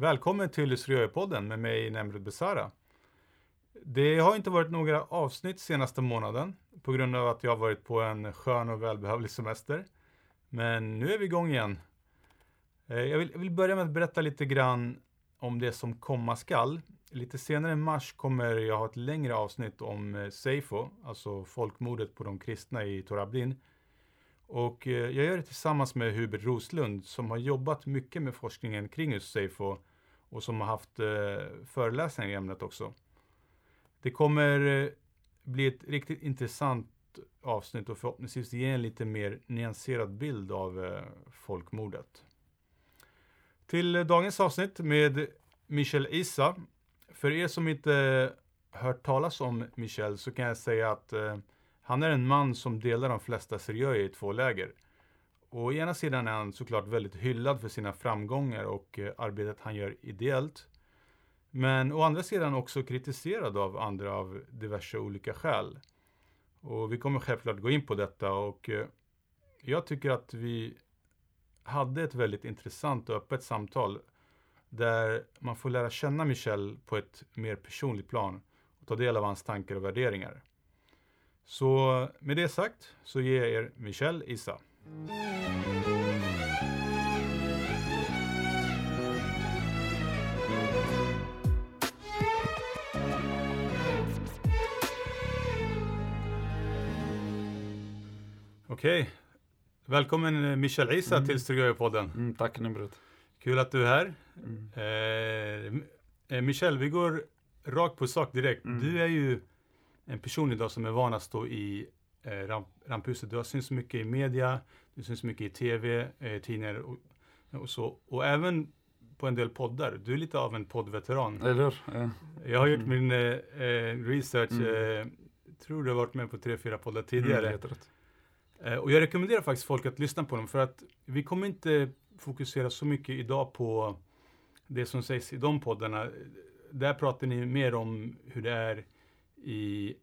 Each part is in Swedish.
Välkommen till Syriöpodden med mig Nemrud Besara. Det har inte varit några avsnitt senaste månaden på grund av att jag har varit på en skön och välbehövlig semester. Men nu är vi igång igen. Eh, jag vill, jag vill börja med att berätta lite grann om det som komma skall. Lite senare i mars kommer jag ha ett längre avsnitt om eh, Seifo, alltså folkmordet på de kristna i Torabdin. Och eh, jag gör det tillsammans med Hubert Roslund som har jobbat mycket med forskningen kring just Seifo och som har haft eh, föreläsningar i ämnet också. Det kommer eh, bli ett riktigt intressant avsnitt och förhoppningsvis ge en lite mer nyanserad bild av eh, folkmordet. Till eh, dagens avsnitt med Michel Issa. För er som inte hört talas om Michel så kan jag säga att eh, han är en man som delar de flesta seriöer i två läger. Å ena sidan är han såklart väldigt hyllad för sina framgångar och eh, arbetet han gör ideellt. Men å andra sidan också kritiserad av andra av diverse olika skäl. Och vi kommer självklart gå in på detta och eh, jag tycker att vi hade ett väldigt intressant och öppet samtal där man får lära känna Michel på ett mer personligt plan och ta del av hans tankar och värderingar. Så med det sagt så ger jag er Michel Issa. Okej. Välkommen eh, Michel Issa Mm. till Strigöjepodden. Mm, tack Nimrud. Kul att du är här. Mm. Eh, eh, Michel, vi går rakt på sak direkt. Mm. Du är ju en person idag som är van att stå i ramp, ramphuset. Du har synts mycket i media, du syns mycket i tv, eh, tidningar och, och så. Och även på en del poddar. Du är lite av en poddveteran. Eller? Ja. Jag har gjort Mm. min eh, eh, research. Mm. Eh, tror du har varit med på tre, fyra poddar Mm, tidigare. rätt. Eh, Och jag rekommenderar faktiskt folk att lyssna på dem för att vi kommer inte fokusera så mycket idag på det som sägs i de poddarna. Där pratar ni mer om hur det är i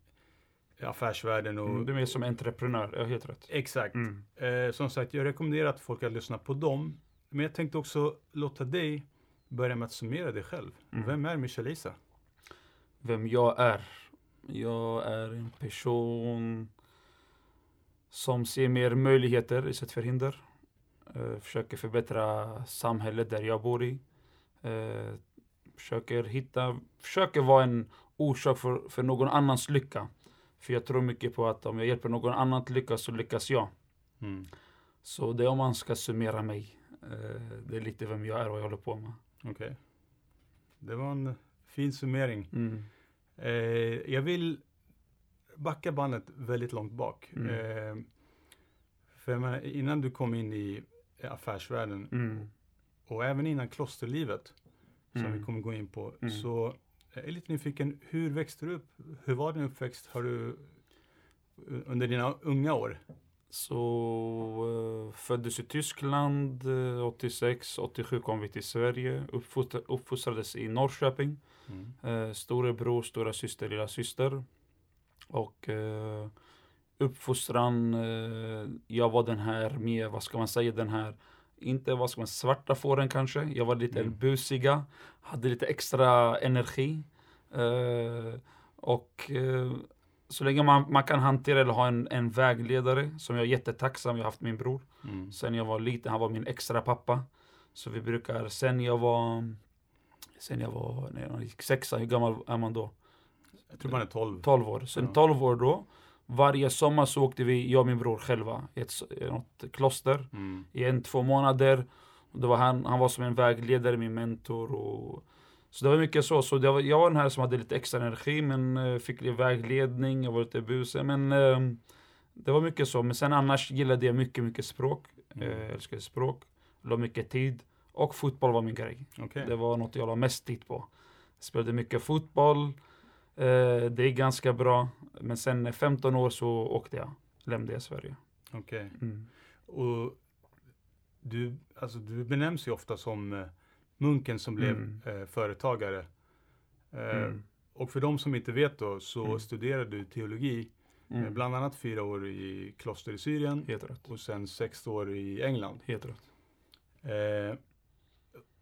affärsvärlden och Mm, du mer som entreprenör, ja helt rätt. exakt. Mm. Eh, som sagt, jag rekommenderar att folk att lyssna på dem. Men jag tänkte också låta dig börja med att summera dig själv. Mm. Vem är Michel Isa? Vem jag är? Jag är en person som ser mer möjligheter istället för hinder. Eh, försöker förbättra samhället där jag bor i. Eh, försöker hitta, försöker vara en orsak för, för någon annans lycka. För jag tror mycket på att om jag hjälper någon annan att lyckas så lyckas jag. Mm. Så det är om man ska summera mig. Eh, det är lite vem jag är och vad jag håller på med. Okej. Det var en fin summering. Mm. Eh, jag vill backa bandet väldigt långt bak. Mm. Eh, för menar, innan du kom in i affärsvärlden Mm. och även innan klosterlivet, som Mm. vi kommer gå in på, Mm. så jag är lite nyfiken, hur växte du upp? Hur var din uppväxt? Har du under dina unga år? Så eh, föddes i Tyskland eh, 86, 87 kom vi till Sverige. Uppfostra, uppfostrades i Norrköping. Mm. Eh, storebror, stora syster, lilla syster. Och eh, uppfostran, eh, jag var den här med, vad ska man säga, den här inte vad ska man svarta fåren kanske. Jag var lite Mm. busiga, hade lite extra energi. Eh, och eh, så länge man, man kan hantera eller ha en, en vägledare som jag är jättetacksam, jag har haft min bror. Mm. Sen jag var liten, han var min extra pappa. Så vi brukar, sen jag var, sen jag var, när jag gick sexa, hur gammal är man då? Jag tror man är 12. 12 år. Sen Ja. 12 år då, varje sommar så åkte vi, jag och min bror själva, i ett, något kloster Mm. i en, två månader. Det var han, han var som en vägledare, min mentor. Och, så det var mycket så. så var, jag var den här som hade lite extra energi, men eh, fick lite vägledning, jag var lite busig. Men eh, det var mycket så. Men sen annars gillade jag mycket, mycket språk. Mm. Eh, Jag älskade språk, la mycket tid. Och fotboll var min grej. Okej. Det var något jag la mest tid på. Spelade mycket fotboll. Eh, det är ganska bra. Men sen när 15 år så åkte jag. Lämnade jag Sverige. Okej. Mm. Och du, alltså, du benämns ju ofta som eh, munken som blev Mm. eh, företagare. Eh, Mm. Och för de som inte vet då så Mm. studerade du teologi, eh, Mm. bland annat fyra år i kloster i Syrien Helt rätt. och sen sex år i England. Helt rätt. Eh,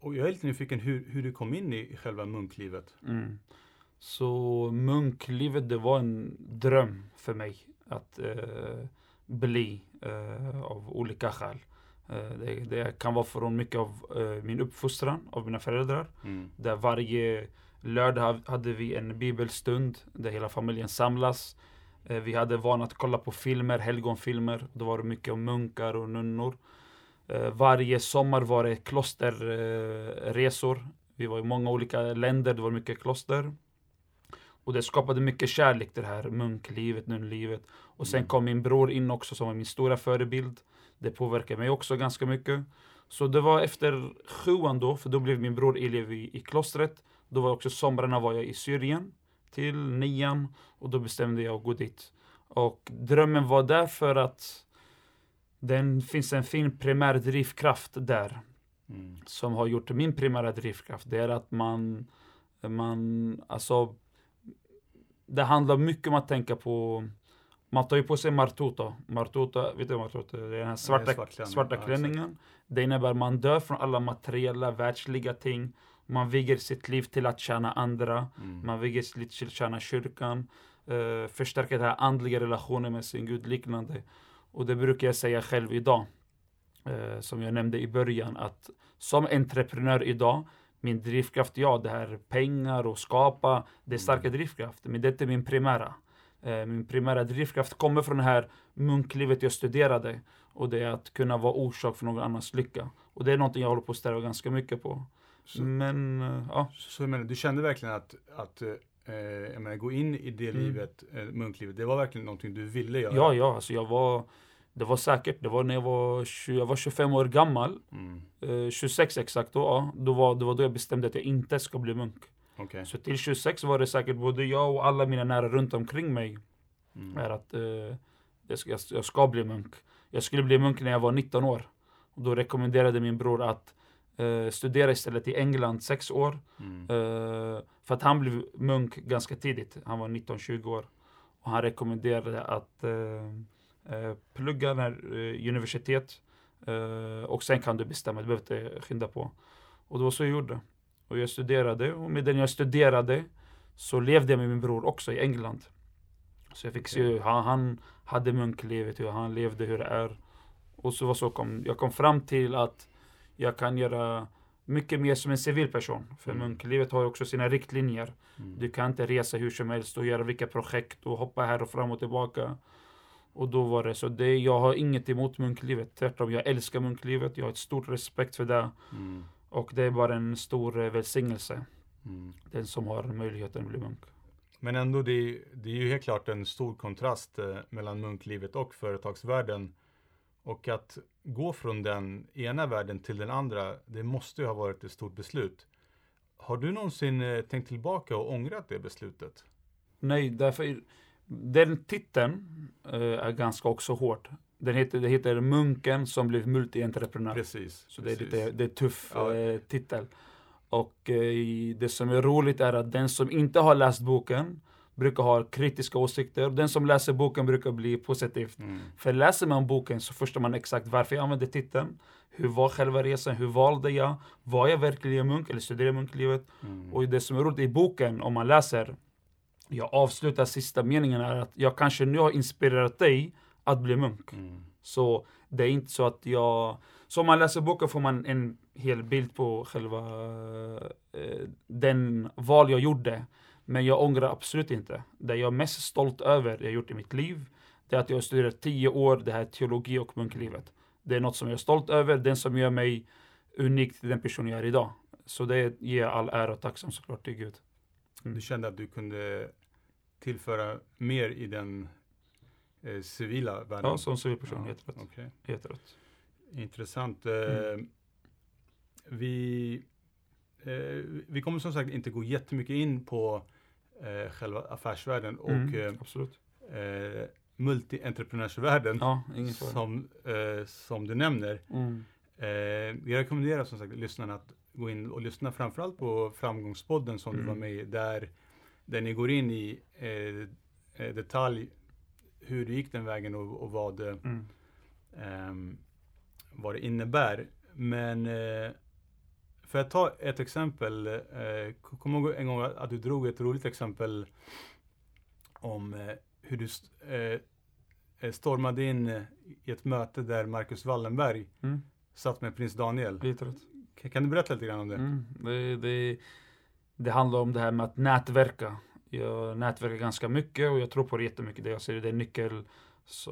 och jag är lite nyfiken hur, hur du kom in i själva munklivet. Mm. Så munklivet, det var en dröm för mig att eh, bli eh, av olika skäl. Eh, det, det, kan vara från mycket av eh, min uppfostran av mina föräldrar. Mm. Där varje lördag hade vi en bibelstund där hela familjen samlas. Eh, vi hade vana att kolla på filmer, helgonfilmer. Då var det mycket om munkar och nunnor. Eh, varje sommar var det klosterresor. Vi var i många olika länder, det var mycket kloster. Och det skapade mycket kärlek det här munklivet, nunnlivet. Och sen Mm. kom min bror in också som var min stora förebild. Det påverkade mig också ganska mycket. Så det var efter sjuan då, för då blev min bror elev i, i klostret. Då var också somrarna var jag i Syrien till nian och då bestämde jag att gå dit. Och drömmen var där för att den finns en fin primär drivkraft där Mm. som har gjort min primära drivkraft. Det är att man, man, alltså, det handlar mycket om att tänka på man tar ju på sig martuta. Martuta, vet du martuta? Det är den här svarta, svart klänning. svarta Ja, klänningen. det innebär att man dör från alla materiella, världsliga ting. Man viger sitt liv till att tjäna andra. Mm. Man viger sitt liv till att tjäna kyrkan. Uh, förstärka den här andliga relationen med sin Gud liknande. Och det brukar jag säga själv idag. Eh, som jag nämnde i början, att som entreprenör idag, min drivkraft, ja, det här pengar och skapa, det är starka drivkrafter, men det är inte min primära. Eh, min primära drivkraft kommer från det här munklivet jag studerade och det är att kunna vara orsak för någon annans lycka. Och det är någonting jag håller på att sträva ganska mycket på. Så, Men, eh, ja. så menar, du kände verkligen att, att eh, jag menar, gå in i det Mm. livet, eh, munklivet, det var verkligen någonting du ville göra? Ja, ja, alltså jag var, det var säkert, det var när jag var, 20, jag var 25 år gammal, Mm. eh, 26 exakt då, ja, då var, det var då jag bestämde att jag inte ska bli munk. Okej. Så till 26 var det säkert både jag och alla mina nära runt omkring mig Mm. är att eh, jag, ska, jag ska bli munk. Jag skulle bli munk när jag var 19 år. Och då rekommenderade min bror att eh, studera istället i England sex år. Mm. Eh, för att han blev munk ganska tidigt. Han var 19-20 år. Och han rekommenderade att eh, plugga när, eh, universitet. Eh, och sen kan du bestämma, du behöver inte skynda på. Och det var så jag gjorde. Och jag studerade. Och medan jag studerade så levde jag med min bror också i England. Så jag fick se hur han, han hade munklivet, hur han levde, hur det är. Och så var så kom, jag kom fram till att jag kan göra mycket mer som en civilperson. För Mm. munklivet har ju också sina riktlinjer. Mm. Du kan inte resa hur som helst och göra vilka projekt och hoppa här och fram och tillbaka. Och då var det så. Det, jag har inget emot munklivet. Tvärtom, jag älskar munklivet. Jag har ett stort respekt för det. Mm. Och det är bara en stor eh, välsignelse. Mm. Den som har möjligheten att bli munk. Men ändå, det är, det är ju helt klart en stor kontrast eh, mellan munklivet och företagsvärlden. Och att gå från den ena världen till den andra, det måste ju ha varit ett stort beslut. Har du någonsin eh, tänkt tillbaka och ångrat det beslutet? Nej, därför... Den titeln eh, är ganska också hård. Den heter, det heter Munken som blev multientreprenör. Precis. Så det är, lite, det är tuff Ja. eh, titel. Och eh, det som är roligt är att den som inte har läst boken brukar ha kritiska åsikter. Den som läser boken brukar bli positivt. Mm. För läser man boken så förstår man exakt varför jag använde titeln. Hur var själva resan? Hur valde jag? Var jag verkligen munk eller studerade munklivet? Mm. Och det som är roligt i boken, om man läser, jag avslutar sista meningen är att jag kanske nu har inspirerat dig att bli munk. Mm. Så det är inte så att jag... Så om man läser boken får man en hel bild på själva eh, den val jag gjorde. Men jag ångrar absolut inte. Det jag är mest stolt över jag gjort i mitt liv, det är att jag studerat tio år, det här teologi och munklivet. Det är något som jag är stolt över, den som gör mig unik till den person jag är idag. Så det ger jag all ära och tacksam såklart till Gud. Du kände att du kunde tillföra mer i den eh, civila världen? Ja, som civilperson, Ja, helt rätt. okej. Helt rätt. Intressant. Eh, Mm. vi, eh, vi kommer som sagt inte gå jättemycket in på eh, själva affärsvärlden och Mm, eh, absolut. eh, multientreprenörsvärlden Ja, som, eh, som du nämner. Mm. Eh, jag rekommenderar som sagt lyssnarna att gå in och lyssna framförallt på Framgångspodden som du Mm. var med i, där, där ni går in i eh, eh, detalj hur du gick den vägen och, och vad, eh, Mm. ehm, vad det innebär. Men eh, För att ta ett exempel. Eh, Kommer ihåg en gång att du drog ett roligt exempel om eh, hur du eh, eh, stormade in eh, i ett möte där Marcus Wallenberg Mm. satt med prins Daniel. Lite rätt. Kan, du berätta lite grann om det? Mm. Det, det, det handlar om det här med att nätverka. Jag nätverkar ganska mycket och jag tror på det jättemycket. Det jag säger det är nyckel, så,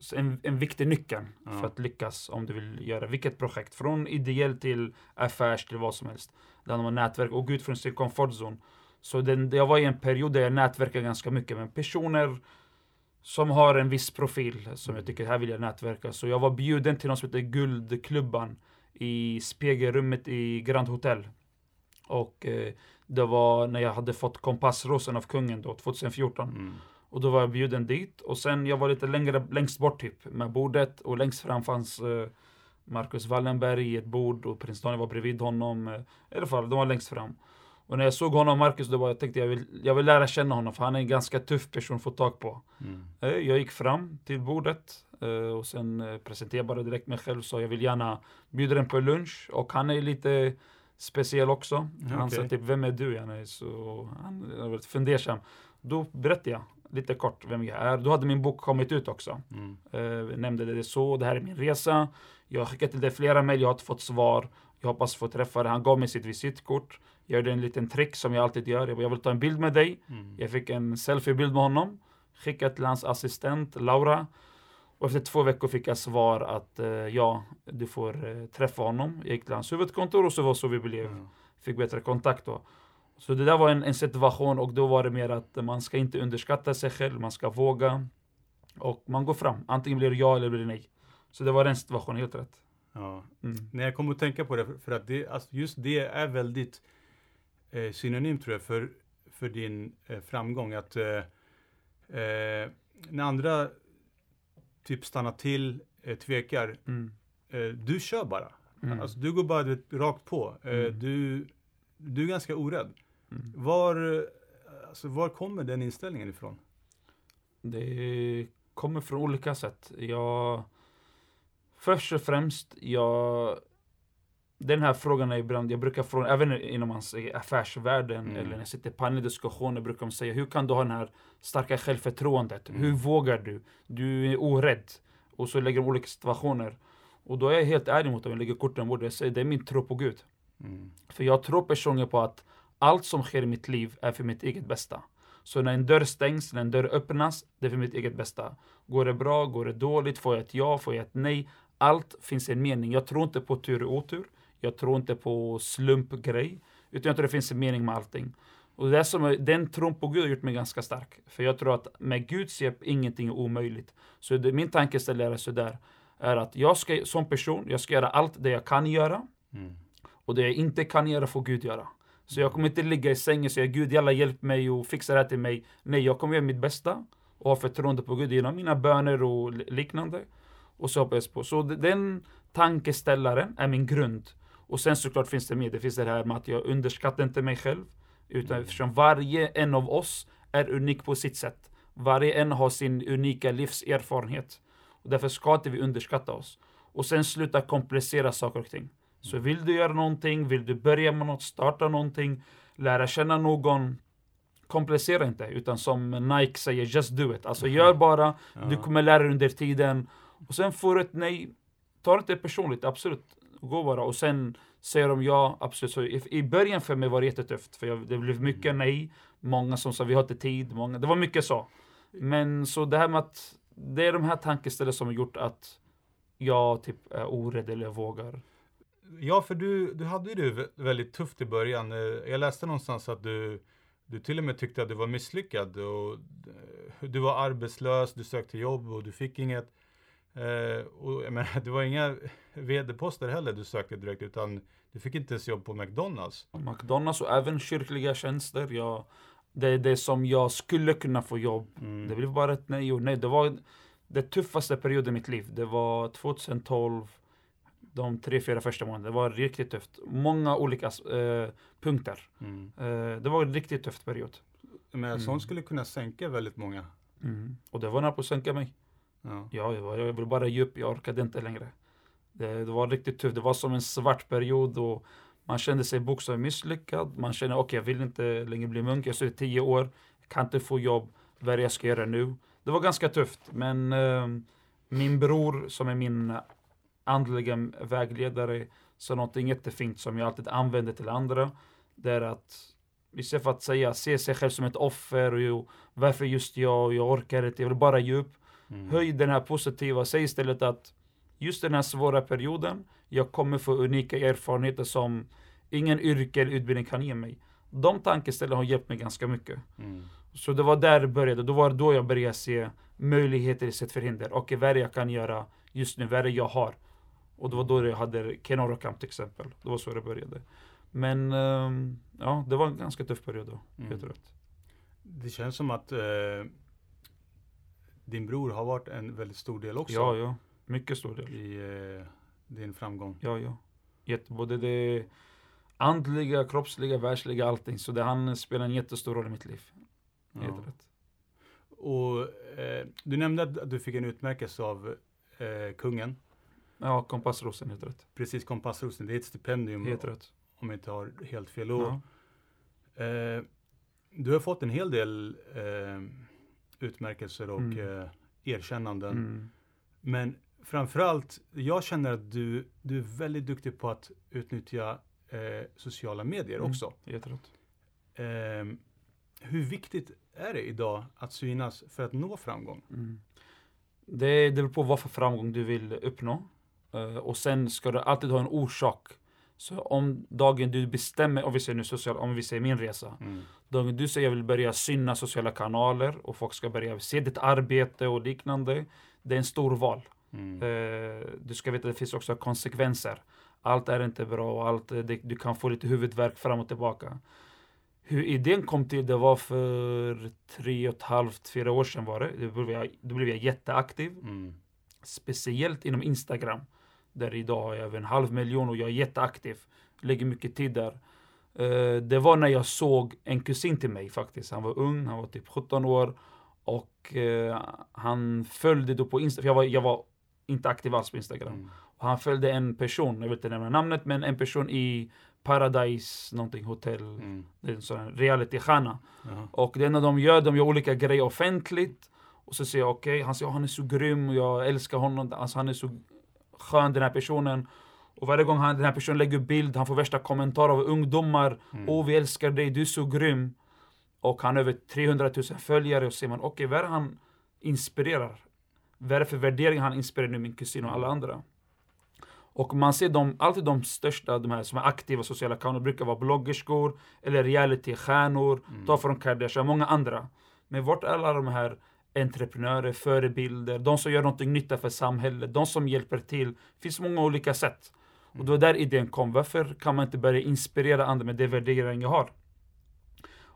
så en, en viktig nyckel Ja. för att lyckas om du vill göra vilket projekt. Från ideell till affärs till vad som helst. Det handlar om nätverk och gå ut från sin comfort zone. Så den, jag var i en period där jag nätverkade ganska mycket med personer som har en viss profil som jag tycker, här vill jag nätverka. Så jag var bjuden till något som heter Guldklubban i spegelrummet i Grand Hotel. Och eh, det var när jag hade fått kompassrosen av kungen då, 2014. Mm. Och då var jag bjuden dit. Och sen jag var lite längre, längst bort typ med bordet. Och längst fram fanns eh, Marcus Wallenberg i ett bord och prins Daniel var bredvid honom. Eh, I alla fall, de var längst fram. Och när jag såg honom, Marcus, då var jag tänkte jag vill, jag vill lära känna honom för han är en ganska tuff person att få tag på. Mm. Eh, Jag gick fram till bordet eh, och sen eh, presenterade jag bara direkt mig själv. Så jag vill gärna bjuda den på lunch. Och han är lite speciell också. Han sa okej. typ, vem är du? Janne? Så han var fundersam. Då berättade jag lite kort vem jag är. Då hade min bok kommit ut också. Mm. Eh, nämnde det så, det här är min resa. Jag har skickat till dig flera mejl, jag har inte fått svar. Jag hoppas få träffa dig. Han gav mig sitt visitkort. Jag gjorde en liten trick som jag alltid gör. Jag vill ta en bild med dig. Mm. Jag fick en selfiebild med honom. Skickat till hans assistent Laura. Och efter två veckor fick jag svar att eh, ja, du får eh, träffa honom. Jag gick till hans huvudkontor och så var så vi blev. Ja. Fick bättre kontakt då. Så det där var en, en situation och då var det mer att man ska inte underskatta sig själv. Man ska våga. Och man går fram. Antingen blir det ja eller blir det nej. Så det var den situationen, helt rätt. Ja. Mm. När jag kommer att tänka på det, för- för att det, alltså just det är väldigt eh, synonymt tror jag för, för din eh, framgång. Att eh, eh, när andra typ stannar till, eh, tvekar, Mm. du kör bara. Mm. Alltså du går bara vet, rakt på. Mm. du, du är ganska orädd. Mm. Var, alltså, var kommer den inställningen ifrån? Det kommer från olika sätt. Jag... Först och främst, jag... Den här frågan är ibland, jag brukar fråga, även inom hans affärsvärlden, Mm. eller när jag sitter i paneldiskussioner, brukar de säga, hur kan du ha det här starka självförtroendet? Mm. Hur vågar du? Du är orädd. Och så lägger de olika situationer. Och då är jag helt ärlig mot dem, jag lägger korten på bordet, jag säger, det är min tro på Gud. Mm. För jag tror personligen på att allt som sker i mitt liv är för mitt eget bästa. Så när en dörr stängs, när en dörr öppnas, det är för mitt eget bästa. Går det bra, går det dåligt, får jag ett ja, får jag ett nej? Allt finns en mening. Jag tror inte på tur och otur. Jag tror inte på slumpgrej. Utan jag tror det finns en mening med allting. Och det som, den tron på Gud har gjort mig ganska stark. För jag tror att med Guds hjälp, ingenting är omöjligt. Så det, min tankeställare är sådär, är att jag ska som person, jag ska göra allt det jag kan göra. Mm. Och det jag inte kan göra får Gud göra. Så jag kommer inte ligga i sängen och säga Gud, jalla hjälp mig och fixa det här till mig. Nej, jag kommer göra mitt bästa och ha förtroende på Gud genom mina böner och li- liknande. Och så hoppas jag på. Så den tankeställaren är min grund. Och sen såklart finns det mer. Det finns det här med att jag underskattar inte mig själv. Utan eftersom varje en av oss är unik på sitt sätt. Varje en har sin unika livserfarenhet. Och därför ska inte vi underskatta oss. Och sen sluta komplicera saker och ting. Så vill du göra någonting, vill du börja med något, starta någonting, lära känna någon, komplicera inte. Utan som Nike säger, just do it. Alltså gör bara, du kommer lära dig under tiden. Och sen får du ett nej, ta det inte personligt, absolut. Gå bara. Och sen säger de ja, absolut. Så i, I början för mig var det jättetufft. För jag, det blev mycket nej. Många som sa vi har inte tid. Många, det var mycket så. Men så det här med att det är de här tankeställen som har gjort att jag typ är orädd eller vågar. Ja, för du, du hade ju det väldigt tufft i början. Eh, jag läste någonstans att du, du till och med tyckte att du var misslyckad. Och eh, du var arbetslös, du sökte jobb och du fick inget. Eh, och jag menar, det var inga vd-poster heller du sökte direkt, utan du fick inte ens jobb på McDonalds. McDonalds och även kyrkliga tjänster. Jag, det är det som jag skulle kunna få jobb. Mm. Det blev bara ett nej och nej. Det var det tuffaste perioden i mitt liv. Det var 2012, de tre, fyra första månaderna. Det var riktigt tufft. Många olika eh, punkter. Mm. Eh, det var en riktigt tufft period. Men Mm. sånt skulle kunna sänka väldigt många. Och det var nära på att sänka mig. Ja. Ja, jag, jag ville bara ge upp. Jag orkade inte längre. Det, det var riktigt tufft. Det var som en svart period och Man kände sig bokstavligt misslyckad. Man kände, okej, jag vill inte längre bli munk. Jag är tio år, kan inte få jobb. Vad är det jag ska göra nu? Det var ganska tufft, men eh, min bror som är min andliga vägledare sa någonting jättefint som jag alltid använder till andra. Det är att istället för att säga, se sig själv som ett offer och varför just jag, jag orkar inte, jag vill bara ge upp. Mm. Höj den här positiva, säg istället att just den här svåra perioden, jag kommer få unika erfarenheter som ingen yrke eller utbildning kan ge mig. De tankeställena har hjälpt mig ganska mycket. Mm. Så det var där det började, då var det då jag började se möjligheter istället för hinder. Okej, vad är det jag kan göra just nu? Vad är det jag har? Och det var då jag hade Kenora Camp till exempel. Det var så det började. Men ehm, ja, det var en ganska tuff period då. Mm. Helt rätt. Det känns som att eh, din bror har varit en väldigt stor del också Ja, ja. Mycket stor del. i eh, din framgång. Ja, ja. Jätte, både det andliga, kroppsliga, världsliga, allting. Så det, han spelar en jättestor roll i mitt liv. Ja. Helt rätt. Och eh, du nämnde att du fick en utmärkelse av eh, kungen. Ja, kompassrosen, helt rätt. Precis, Kompassrosen. Det är ett stipendium Helt rätt. om jag inte har helt fel. Och, Ja. eh, du har fått en hel del eh, utmärkelser och Mm. eh, erkännanden. Mm. Men framförallt, jag känner att du, du är väldigt duktig på att utnyttja eh, sociala medier Mm. också. Helt rätt. Eh, hur viktigt är det idag att synas för att nå framgång? Mm. Det, det beror på vad för framgång du vill uppnå. Eh, och sen ska du alltid ha en orsak. Så om dagen du bestämmer, om vi säger nu social, om vi säger min resa. Du säger jag vill börja synas sociala kanaler och folk ska börja se ditt arbete och liknande. Det är en stor val. Mm. Eh, du ska veta att det finns också konsekvenser. Allt är inte bra och allt, eh, det, du kan få lite huvudvärk fram och tillbaka. Hur idén kom till, det var för tre och ett halvt, fyra år sedan var det. Då blev jag, då blev jag jätteaktiv. Mm. Speciellt inom Instagram. Där idag har jag över en halv miljon och jag är jätteaktiv. Lägger mycket tid där. Eh, det var när jag såg en kusin till mig faktiskt. Han var ung, han var typ 17 år. Och eh, han följde då på Instagram, jag var, jag var inte aktiv alls på Instagram. Mm. Han följde en person, jag vill inte nämna namnet, men en person i Paradise, någonting hotell, Mm. det är en sån realitystjärna. Ja. Och det enda de gör, de gör olika grejer offentligt. Och så säger jag okej, han säger "Ja, han är så grym och jag älskar honom, alltså han är så skön den här personen. Och varje gång han, den här personen lägger bild, han får värsta kommentarer av ungdomar. Mm. Åh vi älskar dig, du är så grym. Och han har över 300 000 följare och ser man okej, vad är det han inspirerar? Vad är det för värdering han inspirerar nu min kusin och alla andra? Och man ser de, alltid de största, de här som är aktiva sociala kanaler, brukar vara bloggerskor eller realitystjärnor, Mm. ta från Kardashian, många andra. Men vart är alla de här entreprenörer, förebilder, de som gör någonting nytta för samhället, de som hjälper till. Det finns många olika sätt. Och det var där idén kom. Varför kan man inte börja inspirera andra med det värderingar jag har?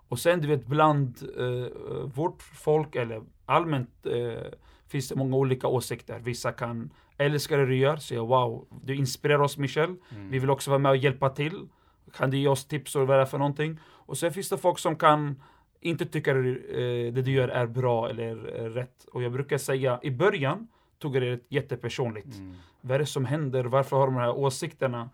Och sen du vet bland eh, vårt folk eller allmänt eh, finns det många olika åsikter. Vissa kan älska det du gör, säga wow, du inspirerar oss Michel. Mm. Vi vill också vara med och hjälpa till. Kan du ge oss tips och vad det är för någonting? Och sen finns det folk som kan inte tycka eh, det du gör är bra eller eh, rätt. Och jag brukar säga, i början tog det jättepersonligt. Mm. Vad är det som händer? Varför har de här åsikterna?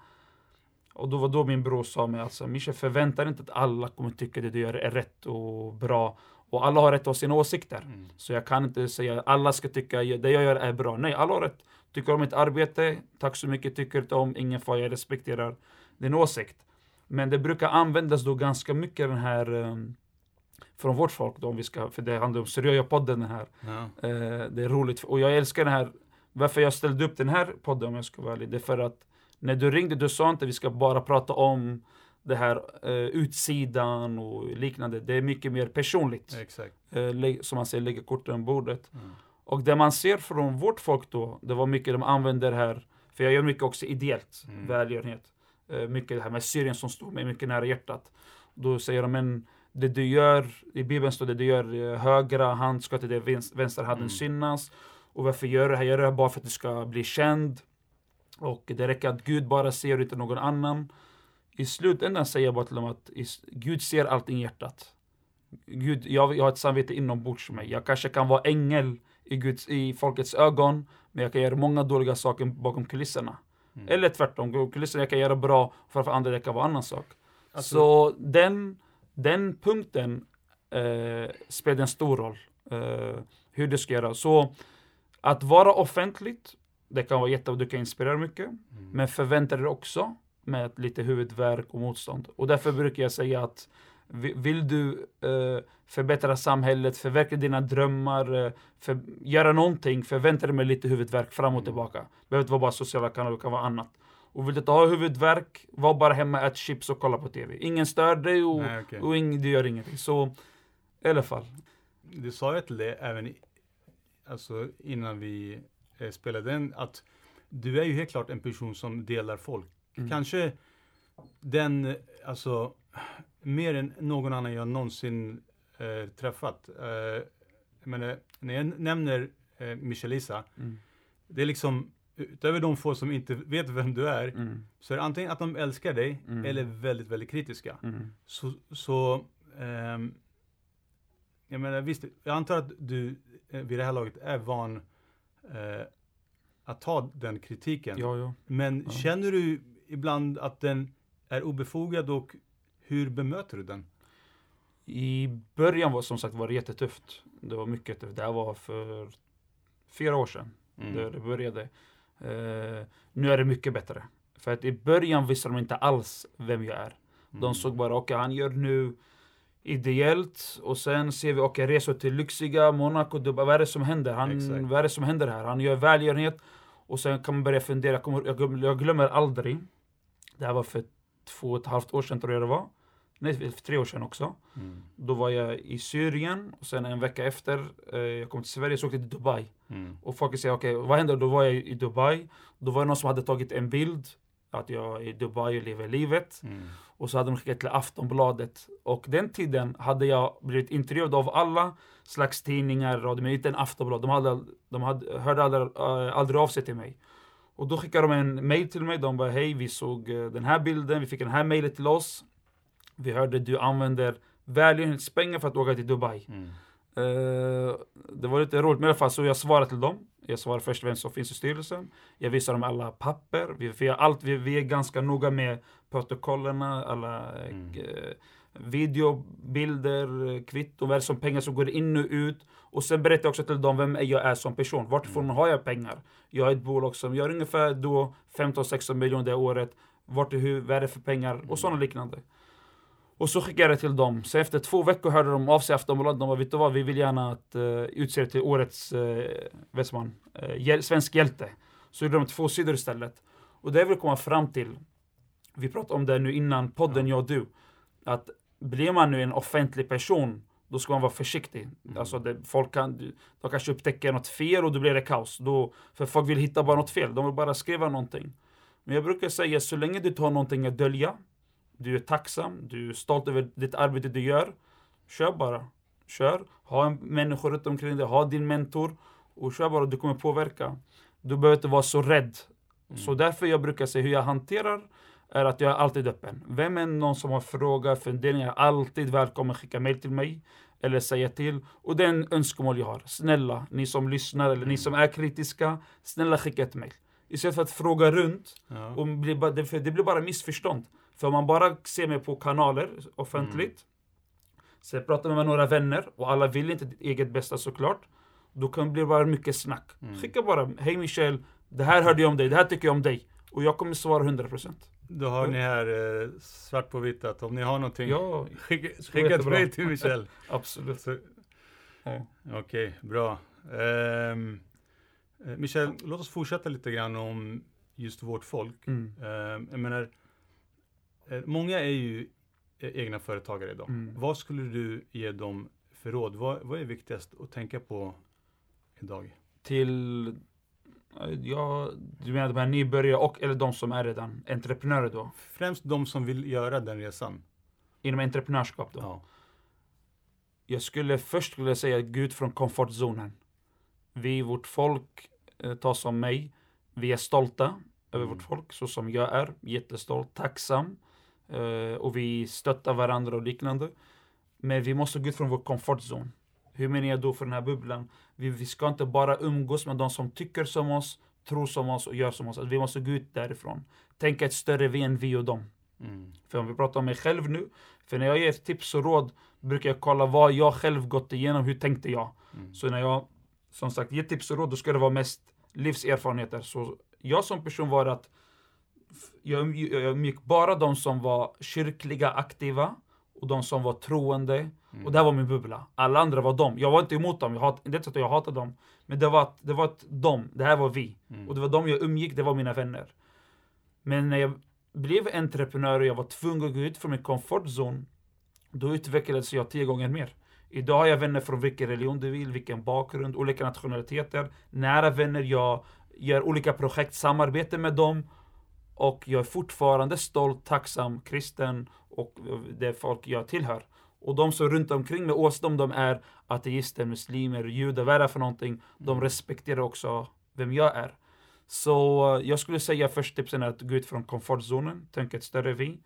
Och då var då min bror sa mig alltså, Mischa förvänta dig inte att alla kommer tycka det du gör är rätt och bra. Och alla har rätt att ha sina åsikter. Mm. Så jag kan inte säga att alla ska tycka det jag gör är bra. Nej, alla har rätt. Tycker om mitt arbete, tack så mycket, tycker inte om, ingen fara, jag respekterar din åsikt. Men det brukar användas då ganska mycket den här um, från vårt folk då, om vi ska, för det handlar om Seriöja-podden den här. Ja. Eh, det är roligt och jag älskar den här, varför jag ställde upp den här podden om jag ska vara ärlig, det är för att när du ringde, du sa inte vi ska bara prata om det här eh, utsidan och liknande. Det är mycket mer personligt. Eh, som man säger, lägga korten på bordet. Mm. Och det man ser från vårt folk då, det var mycket de använder här, för jag gör mycket också ideellt, Mm. välgörenhet. Eh, mycket det här med Syrien som står mig mycket nära hjärtat. Då säger de, men det du gör, i Bibeln står det du gör eh, högra hand ska till det vänster, vänster handen Mm. synas. Och varför gör du det här? Gör det här bara för att du ska bli känd. Och det räcker att Gud bara ser och inte någon annan. I slutändan säger jag bara till dem att Gud ser allting i hjärtat. Gud, jag, jag har ett samvete inombords mig. Jag kanske kan vara ängel i, Guds, i folkets ögon, men jag kan göra många dåliga saker bakom kulisserna. Mm. Eller tvärtom, kulisserna jag kan göra bra, framför andra det kan vara annan sak. Alltså- Så den, den punkten eh, spelar en stor roll. Eh, hur du ska göra. Så att vara offentligt, det kan vara jättebra, du kan inspirera mycket. Mm. Men förvänta dig också med lite huvudvärk och motstånd. Och därför brukar jag säga att vi- vill du eh, förbättra samhället, förverkliga dina drömmar, eh, för, göra någonting, förvänta dig med lite huvudvärk fram och Mm. tillbaka. Det behöver inte vara bara sociala kanaler, det kan vara annat. Och vill du inte ha huvudvärk, var bara hemma, ät chips och kolla på TV. Ingen stör dig och, Nej, okej. och ing, du gör ingenting. Så i alla fall. Du sa ju till det även i, alltså innan vi eh, spelade in att du är ju helt klart en person som delar folk. Mm. Kanske den, alltså mer än någon annan jag någonsin eh, träffat. Eh, menar, när jag nämner eh, Michelisa, Mm. det är liksom utöver de få som inte vet vem du är, Mm. så är det antingen att de älskar dig Mm. eller väldigt, väldigt kritiska. Mm. Så, så ehm, jag menar visst, jag antar att du eh, vid det här laget är van eh, att ta den kritiken. Ja, ja. Men Ja. känner du ibland att den är obefogad och hur bemöter du den? I början var som sagt var det jättetufft. Det var mycket tufft. Det här var för fyra år sedan. Mm. Det, det började. Eh, nu är det mycket bättre. För att i början visste de inte alls vem jag är. De Mm. såg bara, okej han gör nu ideellt och sen ser vi, okej resor till lyxiga Monaco, Dubai, vad är det som händer? Han, Exakt. vad är det som händer här? Han gör välgörenhet och sen kan man börja fundera, jag, kommer, jag, glömmer, jag glömmer aldrig. Det här var för två och ett halvt år sedan tror jag det var. Nej, för tre år sedan också. Mm. Då var jag i Syrien och sen en vecka efter eh, jag kom till Sverige så åkte jag till Dubai. Mm. Och folk säger okej, vad händer? Då var jag i Dubai. Då var det någon som hade tagit en bild att jag är i Dubai och lever livet. Mm. Och så hade de skickat till Aftonbladet. Och den tiden hade jag blivit intervjuad av alla slags tidningar, radio, men inte en Aftonblad. De, hade, de hade, hörde aldrig, äh, aldrig av sig till mig. Och då skickade de en mail till mig. De bara, hej, vi såg eh, den här bilden, vi fick den här mailet till oss. Vi hörde du använder välgörenhetspengar för att åka till Dubai. Mm. Eh, det var lite roligt, men i alla fall så jag svarade till dem. Jag svarade först vem som finns i styrelsen. Jag visade dem alla papper. Vi, vi, allt, vi, vi är ganska noga med protokollen, alla eh, Mm. eh, videobilder, kvitton, vad som pengar som går in och ut. Och sen berättar jag också till dem vem jag är som person. Vartifrån Mm. har jag pengar? Jag har ett bolag som gör ungefär då 15-16 miljoner det året. Vart hur, vad är det för pengar? Och sådana liknande. Och så skickade jag det till dem. Så efter två veckor hörde de av sig Aftonbladet. De bara, vet du vad, vi vill gärna att uh, utse till årets, uh, vet man, uh, hjäl- svensk hjälte. Så gjorde de två sidor istället. Och det jag vill komma fram till, vi pratade om det nu innan podden, Ja. jag och du. Att blir man nu en offentlig person, då ska man vara försiktig. Mm. Alltså det, folk kan, de kanske upptäcker något fel och då blir det kaos. Då, för folk vill hitta bara något fel, de vill bara skriva någonting. Men jag brukar säga, så länge du inte har någonting att dölja, du är tacksam, du är stolt över ditt arbete du gör, kör bara. Kör, ha en människa runt omkring dig, ha din mentor och kör bara, du kommer påverka. Du behöver inte vara så rädd. Mm. Så därför jag brukar säga hur jag hanterar är att jag är alltid öppen. Vem är någon som har frågor, funderingar, är alltid välkommen att skicka mail till mig eller säga till. Och det är en önskemål jag har. Snälla, ni som lyssnar eller ni Mm. som är kritiska, snälla skicka ett mail. Istället för att fråga runt Ja. och bli det blir bara missförstånd. För om man bara ser mig på kanaler offentligt, sen pratar med några vänner och alla vill inte ditt eget bästa såklart. Då kan det bli bara mycket snack. Mm. Skicka bara, hej Michel, det här hörde jag om dig, det här tycker jag om dig. Och jag kommer svara 100%. Då har ni här eh, svart på vitt att om ni har någonting, Ja, skicka, skicka jättebra. mejl till Michel. absolut. Så- Ja. Okej, bra. Ehm, eh, Michel, låt oss fortsätta lite grann om just vårt folk. Mm. Ehm, jag menar, många är ju eh, egna företagare idag. Mm. Vad skulle du ge dem för råd? Vad, vad är viktigast att tänka på idag? Till, eh, ja, du menar de här nybörjare och eller de som är redan entreprenörer då? Främst de som vill göra den resan. Inom entreprenörskap då? Ja. Jag skulle först skulle säga gå ut från komfortzonen. Vi, vårt folk, eh, tar som mig. Vi är stolta över Mm. vårt folk, så som jag är. Jättestolt, tacksam. Eh, och vi stöttar varandra och liknande. Men vi måste gå ut från vår komfortzon. Hur menar jag då för den här bubblan? Vi, vi ska inte bara umgås med de som tycker som oss, tro som oss och gör som oss. Att vi måste gå ut därifrån. Tänka ett större vi än vi och dem. Mm. För om vi pratar om mig själv nu, för när jag ger tips och råd brukar jag kolla vad jag själv gått igenom, hur tänkte jag? Mm. Så när jag som sagt ger tips och råd, då ska det vara mest livserfarenheter. Så jag som person var att jag, jag umgick bara de som var kyrkliga aktiva och de som var troende. Mm. Och det här var min bubbla. Alla andra var de. Jag var inte emot dem, jag hat, det är inte så att jag hatade dem. Men det var, att- det var ett de, det här var vi. Mm. Och det var de jag umgick, det var mina vänner. Men när jag blev entreprenör och jag var tvungen att gå ut från min comfortzone, då utvecklades jag tio gånger mer. Idag har jag vänner från vilken religion du vill, vilken bakgrund, olika nationaliteter, nära vänner, jag gör olika projekt, samarbete med dem och jag är fortfarande stolt, tacksam, kristen och det folk jag tillhör. Och de som är runt omkring mig, oavsett om de är ateister, muslimer, judar, vad är det för någonting, de Mm. respekterar också vem jag är. Så eh, jag skulle säga först tipsen är att gå ut från komfortzonen, tänka ett större vi.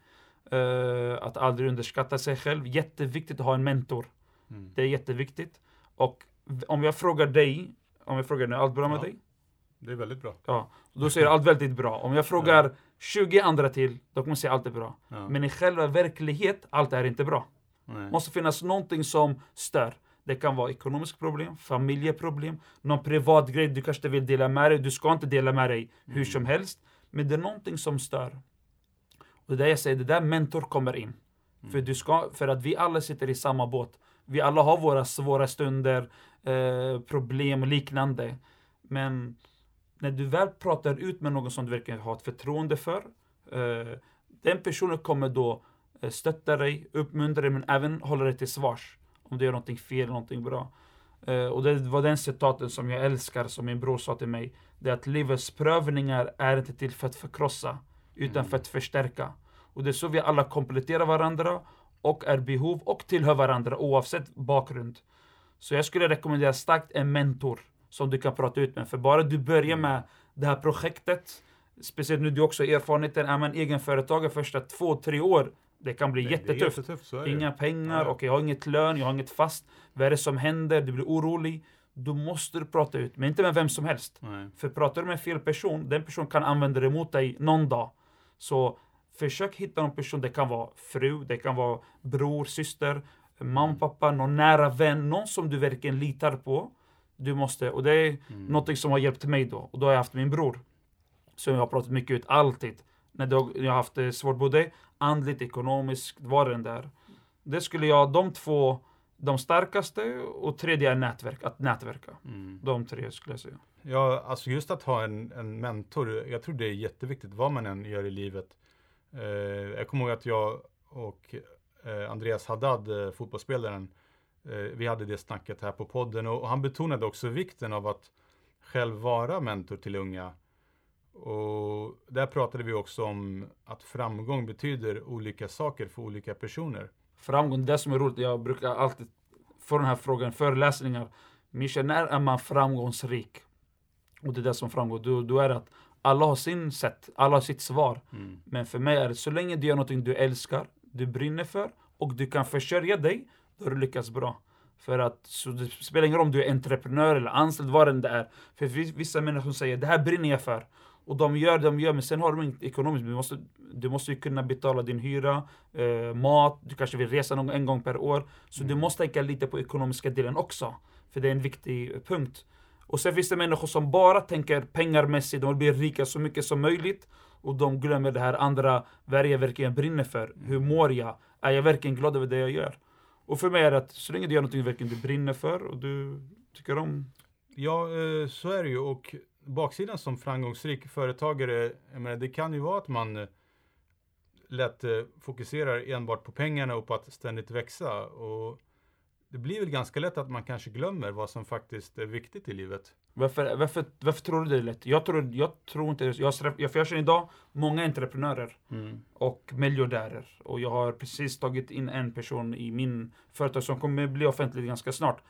Eh, att aldrig underskatta sig själv. Jätteviktigt att ha en mentor. Mm. Det är jätteviktigt. Och om jag frågar dig, om jag frågar dig, allt bra med Ja. dig? Det är väldigt bra. Ja, då säger allt väldigt bra. Om jag frågar 20 andra till, då kommer jag säga allt är bra. Ja. Men i själva verklighet, allt är inte bra. Nej. måste finnas någonting som stör. Det kan vara ekonomiska problem, familjeproblem, någon privat grej du kanske vill dela med dig. Du ska inte dela med dig hur Mm. som helst. Men det är någonting som stör. Och det är där jag säger, det där mentor kommer in. Mm. För, du ska, för att vi alla sitter i samma båt. Vi alla har våra svåra stunder, eh, problem och liknande. Men när du väl pratar ut med någon som du verkligen har ett förtroende för, eh, den personen kommer då eh, stötta dig, uppmuntra dig, men även hålla dig till svars om du gör någonting fel, någonting bra. Eh, och det var den citaten som jag älskar, som min bror sa till mig. Det är att livets prövningar är inte till för att förkrossa, utan Mm. för att förstärka. Och det är så vi alla kompletterar varandra och är behov och tillhör varandra oavsett bakgrund. Så jag skulle rekommendera starkt en mentor som du kan prata ut med. För bara du börjar med det här projektet, speciellt nu du också har erfarenheten, är man egenföretagare första två, tre år, det kan bli Det- jättetufft. jättetufft, det. Inga pengar, Ja. och jag har inget lön, jag har inget fast. Vad är det som händer? Du blir orolig. Då måste du prata ut, men inte med vem som helst. Nej. För pratar du med fel person, den personen kan använda det emot dig någon dag. Så försök hitta någon person, det kan vara fru, det kan vara bror, syster, mamma, pappa, någon nära vän, någon som du verkligen litar på. Du måste, och det är Mm. någonting som har hjälpt mig då. Och då har jag haft min bror. Som jag har pratat mycket ut, alltid. När jag har haft det svårt, både andligt, ekonomiskt, var den där. Det skulle jag, de två, de starkaste och tredje är nätverk, att nätverka. Mm. De tre skulle jag säga. Ja, alltså just att ha en, en mentor, jag tror det är jätteviktigt vad man än gör i livet. Eh, jag kommer ihåg att jag och eh, Andreas Haddad, eh, fotbollsspelaren, eh, vi hade det snacket här på podden och han betonade också vikten av att själv vara mentor till unga. Och där pratade vi också om att framgång betyder olika saker för olika personer. Framgång, det som är roligt, jag brukar alltid få den här frågan, föreläsningar. Mischa, när är man framgångsrik? Och det är det som framgår, då, då är att alla har sin sätt, alla har sitt svar. Mm. Men för mig är det så länge du gör någonting du älskar, du brinner för och du kan försörja dig, då har du lyckats bra. För att så det spelar ingen roll om du är entreprenör eller anställd, vad det är. För vis- vissa människor säger det här brinner jag för. Och de gör det de gör, men sen har de inget ekonomiskt. Du måste, du måste ju kunna betala din hyra, eh, mat, du kanske vill resa någon, en gång per år. Så du måste tänka lite på ekonomiska delen också. För det är en viktig punkt. Och sen finns det människor som bara tänker pengarmässigt, de vill bli rika så mycket som möjligt. Och de glömmer det här andra, vad är jag verkligen brinner för? Hur mår jag? Är jag verkligen glad över det jag gör? Och för mig är det att så länge du gör någonting du verkligen du brinner för och du tycker om Ja, eh, så är det ju. Och baksidan som framgångsrik företagare, jag menar, det kan ju vara att man eh, lätt eh, fokuserar enbart på pengarna och på att ständigt växa. Och det blir väl ganska lätt att man kanske glömmer vad som faktiskt är viktigt i livet. Varför, varför, varför tror du det är lätt? Jag tror, jag tror inte det. Jag, jag, för jag känner idag många entreprenörer och miljardärer. Och jag har precis tagit in en person i min företag som kommer bli offentligt ganska snart.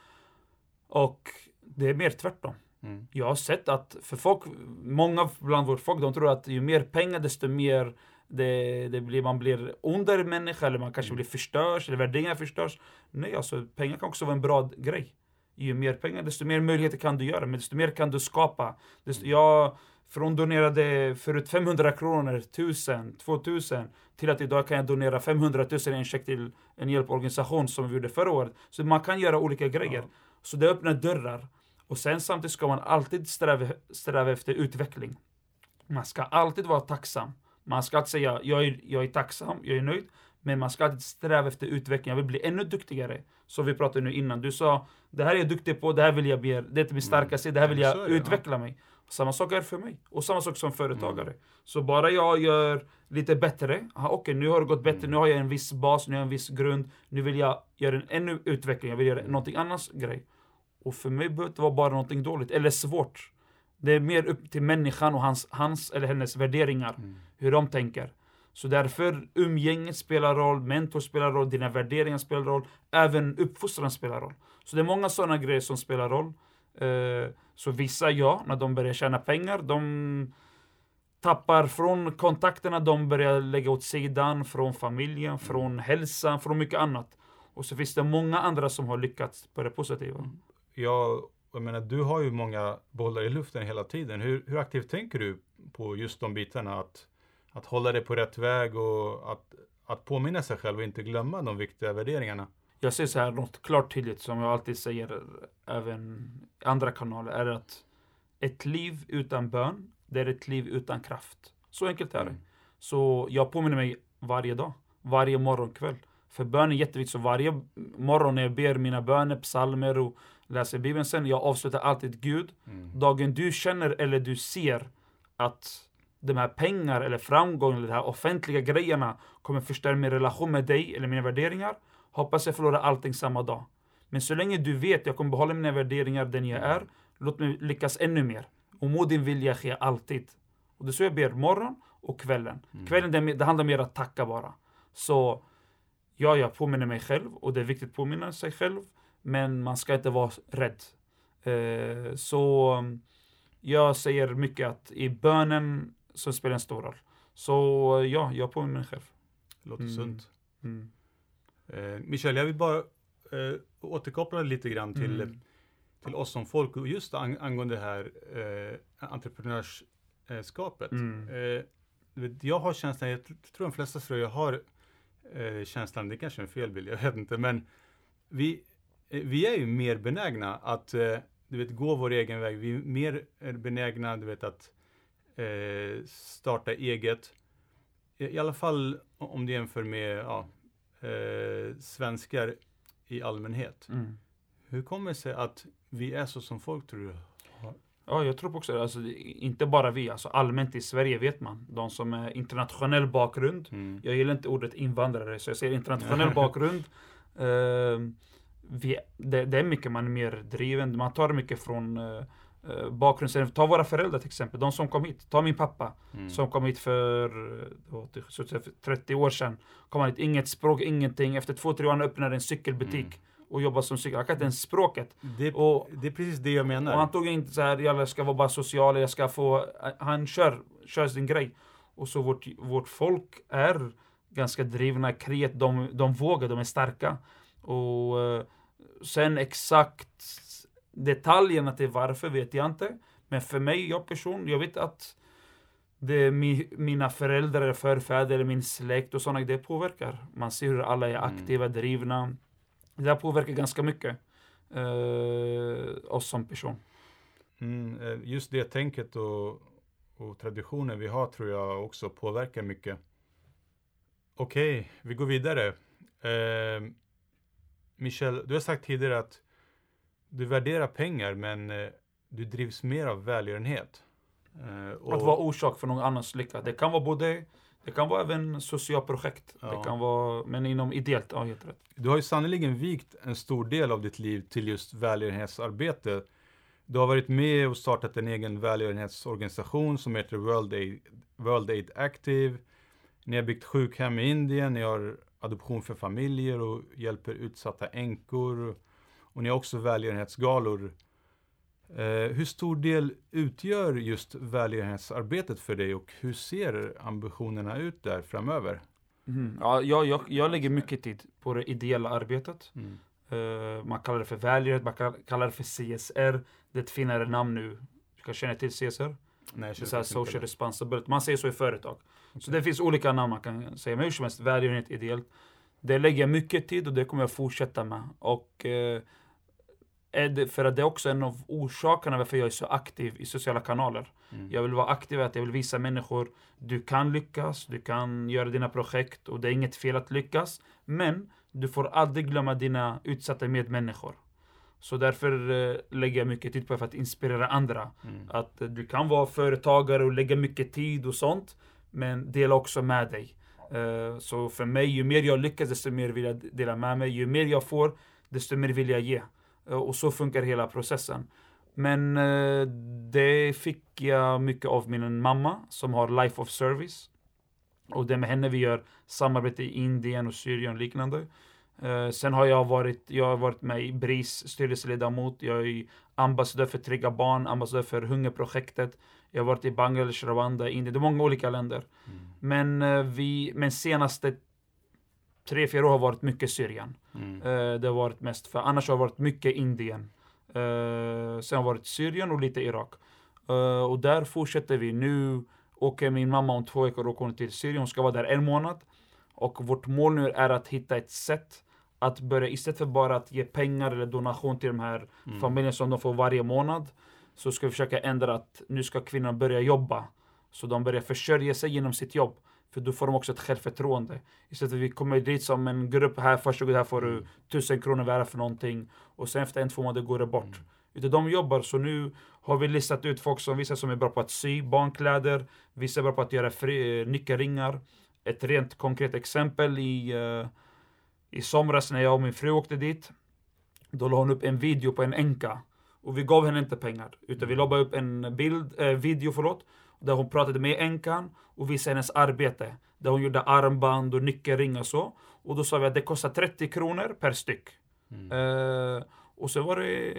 Och det är mer tvärtom. Mm. Jag har sett att för folk, många bland vårt folk, de tror att ju mer pengar desto mer det, det blir, man blir ondare människa eller man kanske blir förstörs eller värderingar förstörs. Nej, alltså pengar kan också vara en bra grej. ju mer pengar, desto mer möjligheter kan du göra, men desto mer kan du skapa. Desto, jag från donerade förut 500 kronor, 1000, 2000 till att idag kan jag donera 500 000 i en check till en hjälporganisation som vi gjorde förra året. Så man kan göra olika grejer. Ja. Så det öppnar dörrar. Och sen samtidigt ska man alltid sträva, sträva efter utveckling. Man ska alltid vara tacksam. Man ska alltid säga jag är, jag är tacksam, jag är nöjd. Men man ska alltid sträva efter utveckling. Jag vill bli ännu duktigare. Som vi pratade nu innan. Du sa det här är jag duktig på, det här vill jag bli, det är min starka sida, det här vill Ja, jag utveckla mig. Samma sak är för mig. Och samma sak som företagare. Så bara jag gör lite bättre. Okej, nu har det gått bättre. Nu har jag en viss bas, nu har jag en viss grund. Nu vill jag göra en ännu utveckling. Jag vill göra någonting annat grej. Och för mig behöver det inte vara bara någonting dåligt eller svårt. Det är mer upp till människan och hans, hans eller hennes värderingar. Mm. Hur de tänker. Så därför umgänget spelar roll, mentor spelar roll, dina värderingar spelar roll, även uppfostran spelar roll. Så det är många sådana grejer som spelar roll. Eh, så vissa, ja, när de börjar tjäna pengar, de tappar från kontakterna, de börjar lägga åt sidan, från familjen, från hälsan, från mycket annat. Och så finns det många andra som har lyckats på det positiva. Jag, jag menar, du har ju många bollar i luften hela tiden. Hur, hur aktivt tänker du på just de bitarna? Att, att hålla dig på rätt väg och att, att påminna sig själv och inte glömma de viktiga värderingarna. Jag säger så här, något klart tydligt som jag alltid säger även i andra kanaler är att ett liv utan bön, det är ett liv utan kraft. Så enkelt är det. Mm. Så jag påminner mig varje dag, varje morgon kväll. För bön är jätteviktigt, så varje morgon när jag ber mina böner, psalmer och läser Bibeln sen, jag avslutar alltid Gud. Mm. Dagen du känner eller du ser att de här pengar eller framgång eller de här offentliga grejerna kommer förstöra min relation med dig eller mina värderingar, hoppas jag förlorar allting samma dag. Men så länge du vet jag kommer behålla mina värderingar den jag är, låt mig lyckas ännu mer. Och må din vilja ske alltid. Och det är så jag ber morgon och kvällen. Kvällen det, det handlar mer om att tacka bara. Så ja, jag påminner mig själv och det är viktigt att påminna sig själv. Men man ska inte vara rädd. Eh, så um, jag säger mycket att i bönen så spelar en stor roll. Så ja, jag påminner mig själv. Låter Mm. sunt. Mm. Eh, Michel, jag vill bara eh, återkoppla lite grann till, Mm. till oss som folk och just ang angående det här eh, entreprenörskapet. Mm. Eh, jag har känslan, jag tr- tror de flesta tror jag har eh, känslan, det kanske är en felbild, jag vet inte, men vi, vi är ju mer benägna att eh, du vet, gå vår egen väg. Vi är mer eh, benägna du vet, att eh, starta eget. I, alla fall om du jämför med ja, eh, svenskar i allmänhet. Mm. Hur kommer det sig att vi är så som folk tror du? Ja, jag tror också det. Alltså, inte bara vi, alltså allmänt i Sverige vet man. De som är internationell bakgrund. Mm. Jag gillar inte ordet invandrare, så jag säger internationell bakgrund. Ehm, vi, det, det är mycket man är mer driven, man tar mycket från uh, uh, bakgrund. Sen, Ta våra föräldrar till exempel, de som kom hit. Ta min pappa Mm. som kom hit för, eh, vad, det- så att säga, för 30 år sedan. Kom han hit, inget språk, ingenting. Efter två, tre år han öppnade en cykelbutik Mm. och jobbade som cykel. Han kan inte ens språket. Det, Och det är precis det jag menar. och han tog inte så här, jag ska vara bara social, jag ska få... Han kör, kör sin grej. Och så vårt, vårt folk är ganska drivna, kreativa, de, de vågar, de är starka. Och eh, sen exakt detaljerna till varför vet jag inte. Men för mig, jag person, jag vet att det mi, mina föräldrar, förfäder, min släkt och sådana, det påverkar. Man ser hur alla är Mm. aktiva, drivna. Det påverkar ganska mycket eh, oss som person. Mm, eh, just det tänket och, och traditioner vi har tror jag också påverkar mycket. Okej, vi går vidare. Eh, Michel, du har sagt tidigare att du värderar pengar men eh, du drivs mer av välgörenhet. Eh, och- Att vara orsak för någon annans lycka. Det kan vara både, det kan vara även sociala projekt. Ja. Det kan vara, men inom ideellt, ja helt rätt. Du har ju sannoliken vikt en stor del av ditt liv till just välgörenhetsarbete. Du har varit med och startat en egen välgörenhetsorganisation som heter World Aid, World Aid Active. Ni har byggt sjukhem i Indien, ni har adoption för familjer och hjälper utsatta änkor. Och ni har också välgörenhetsgalor. Eh, hur stor del utgör just välgörenhetsarbetet för dig och hur ser ambitionerna ut där framöver? Mhm. Ja, jag, jag, jag lägger mycket tid på det ideella arbetet. Mm. Eh, man kallar det för välgörenhet, man kall- kallar det för CSR. Det är ett finare namn nu. Du kan känna till CSR? Nej, jag Det är känner faktiskt inte social det. responsibility. Man säger så i företag. Så det finns olika namn man kan säga. Men hur som helst, välgörenhet ideellt. Det lägger jag mycket tid och det kommer jag fortsätta med. Och eh, det, för att det är också en av orsakerna varför jag är så aktiv i sociala kanaler. Mm. Jag vill vara aktiv, att jag vill visa människor du kan lyckas, du kan göra dina projekt och det är inget fel att lyckas. Men du får aldrig glömma dina utsatta medmänniskor. Så därför eh, lägger jag mycket tid på för att inspirera andra. Mm. Att du kan vara företagare och lägga mycket tid och sånt. Men dela också med dig. Uh, så för mig, ju mer jag lyckas, desto mer vill jag dela med mig. Ju mer jag får, desto mer vill jag ge. Uh, och så funkar hela processen. Men uh, det fick jag mycket av min mamma som har Life of Service. Och det är med henne vi gör samarbete i Indien och Syrien och liknande. Sen har jag varit, jag har varit med i BRIS styrelseledamot. Jag är ambassadör för Trygga Barn, ambassadör för Hungerprojektet. Jag har varit i Bangladesh, Rwanda, Indien. Det är många olika länder. Mm. Men eh, vi, men senaste tre, fyra år har varit mycket Syrien. Mm. Eh, det har varit mest, för annars har det varit mycket Indien. Eh, sen har det varit Syrien och lite Irak. Och där fortsätter vi. Nu åker min mamma om två veckor åker hon till Syrien. Hon ska vara där en månad. Och vårt mål nu är att hitta ett sätt att börja, istället för bara att ge pengar eller donation till de här Mm. familjerna som de får varje månad. Så ska vi försöka ändra att nu ska kvinnorna börja jobba. Så de börjar försörja sig genom sitt jobb. För då får de också ett självförtroende. Istället för att vi kommer dit som en grupp här, gången här får du Mm. tusen kronor värda för någonting. Och sen efter en, två månader går det bort. Mm. Utan de jobbar, så nu har vi listat ut folk som vissa som är bra på att sy barnkläder, vissa är bra på att göra fri, eh, nyckelringar. Ett rent konkret exempel i, eh, i somras när jag och min fru åkte dit. Då la hon upp en video på en änka. Och vi gav henne inte pengar. Utan vi la bara upp en bild, eh, video förlåt. Där hon pratade med änkan och visade hennes arbete. Där hon gjorde armband och nyckelringar och så. Och då sa vi att det kostar 30 kronor per styck. Mm. Eh, och så var det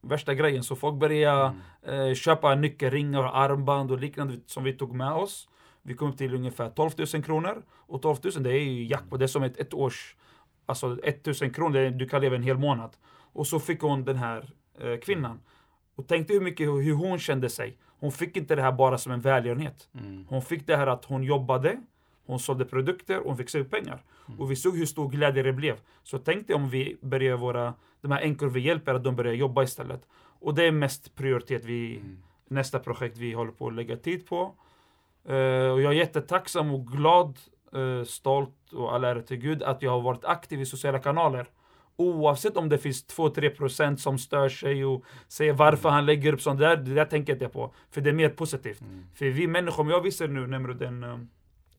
värsta grejen. Så folk började Mm. eh, köpa nyckelringar och armband och liknande som vi tog med oss. Vi kom upp till ungefär 12 000 kronor. Och 12 000 det är ju jackpot. Det är som ett, ett års... Alltså 1 000 kronor, är, du kan leva en hel månad. Och så fick hon den här kvinnan. Och tänkte hur mycket hur hon kände sig. Hon fick inte det här bara som en välgörenhet. Mm. Hon fick det här att hon jobbade, hon sålde produkter och hon fick se ut pengar. Mm. Och vi såg hur stor glädje det blev. Så tänk dig om vi börjar våra, de här änkor vi hjälper, att de börjar jobba istället. Och det är mest prioritet vi, Mm. nästa projekt vi håller på att lägga tid på. Eh, och jag är jättetacksam och glad, eh, stolt och all ära till Gud att jag har varit aktiv i sociala kanaler. Oavsett om det finns 2-3% som stör sig och säger varför han lägger upp sånt där, det där tänker jag inte på. För det är mer positivt. Mm. För vi människor, om jag visar nu Nemrud en uh,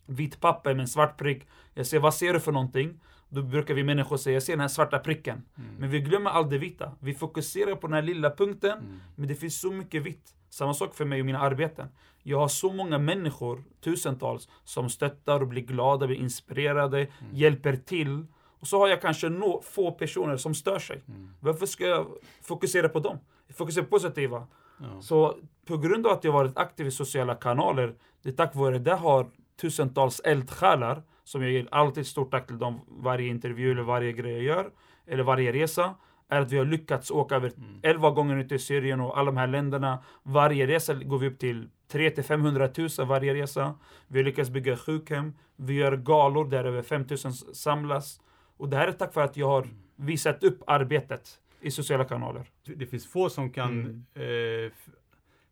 vit papper med en svart prick. Jag säger vad ser du för någonting? Då brukar vi människor säga jag ser den här svarta pricken. Mm. Men vi glömmer allt det vita. Vi fokuserar på den här lilla punkten. Mm. Men det finns så mycket vitt. Samma sak för mig och mina arbeten. Jag har så många människor, tusentals, som stöttar och blir glada, blir inspirerade, hjälper till. Och så har jag kanske nå, få personer som stör sig. Mm. Varför ska jag fokusera på dem? Fokusera på positiva. Ja. Så på grund av att jag varit aktiv i sociala kanaler, det är tack vare det har tusentals eldsjälar, som jag ger alltid stort tack till dem varje intervju eller varje grej jag gör, eller varje resa, är att vi har lyckats åka över Mm. 11 gånger ut i Syrien och alla de här länderna. Varje resa går vi upp till 3 till 500 000 varje resa. Vi har lyckats bygga sjukhem. Vi gör galor där över 5 000 samlas. Och det här är tack vare att jag har visat upp arbetet i sociala kanaler. Det finns få som kan Mm. eh,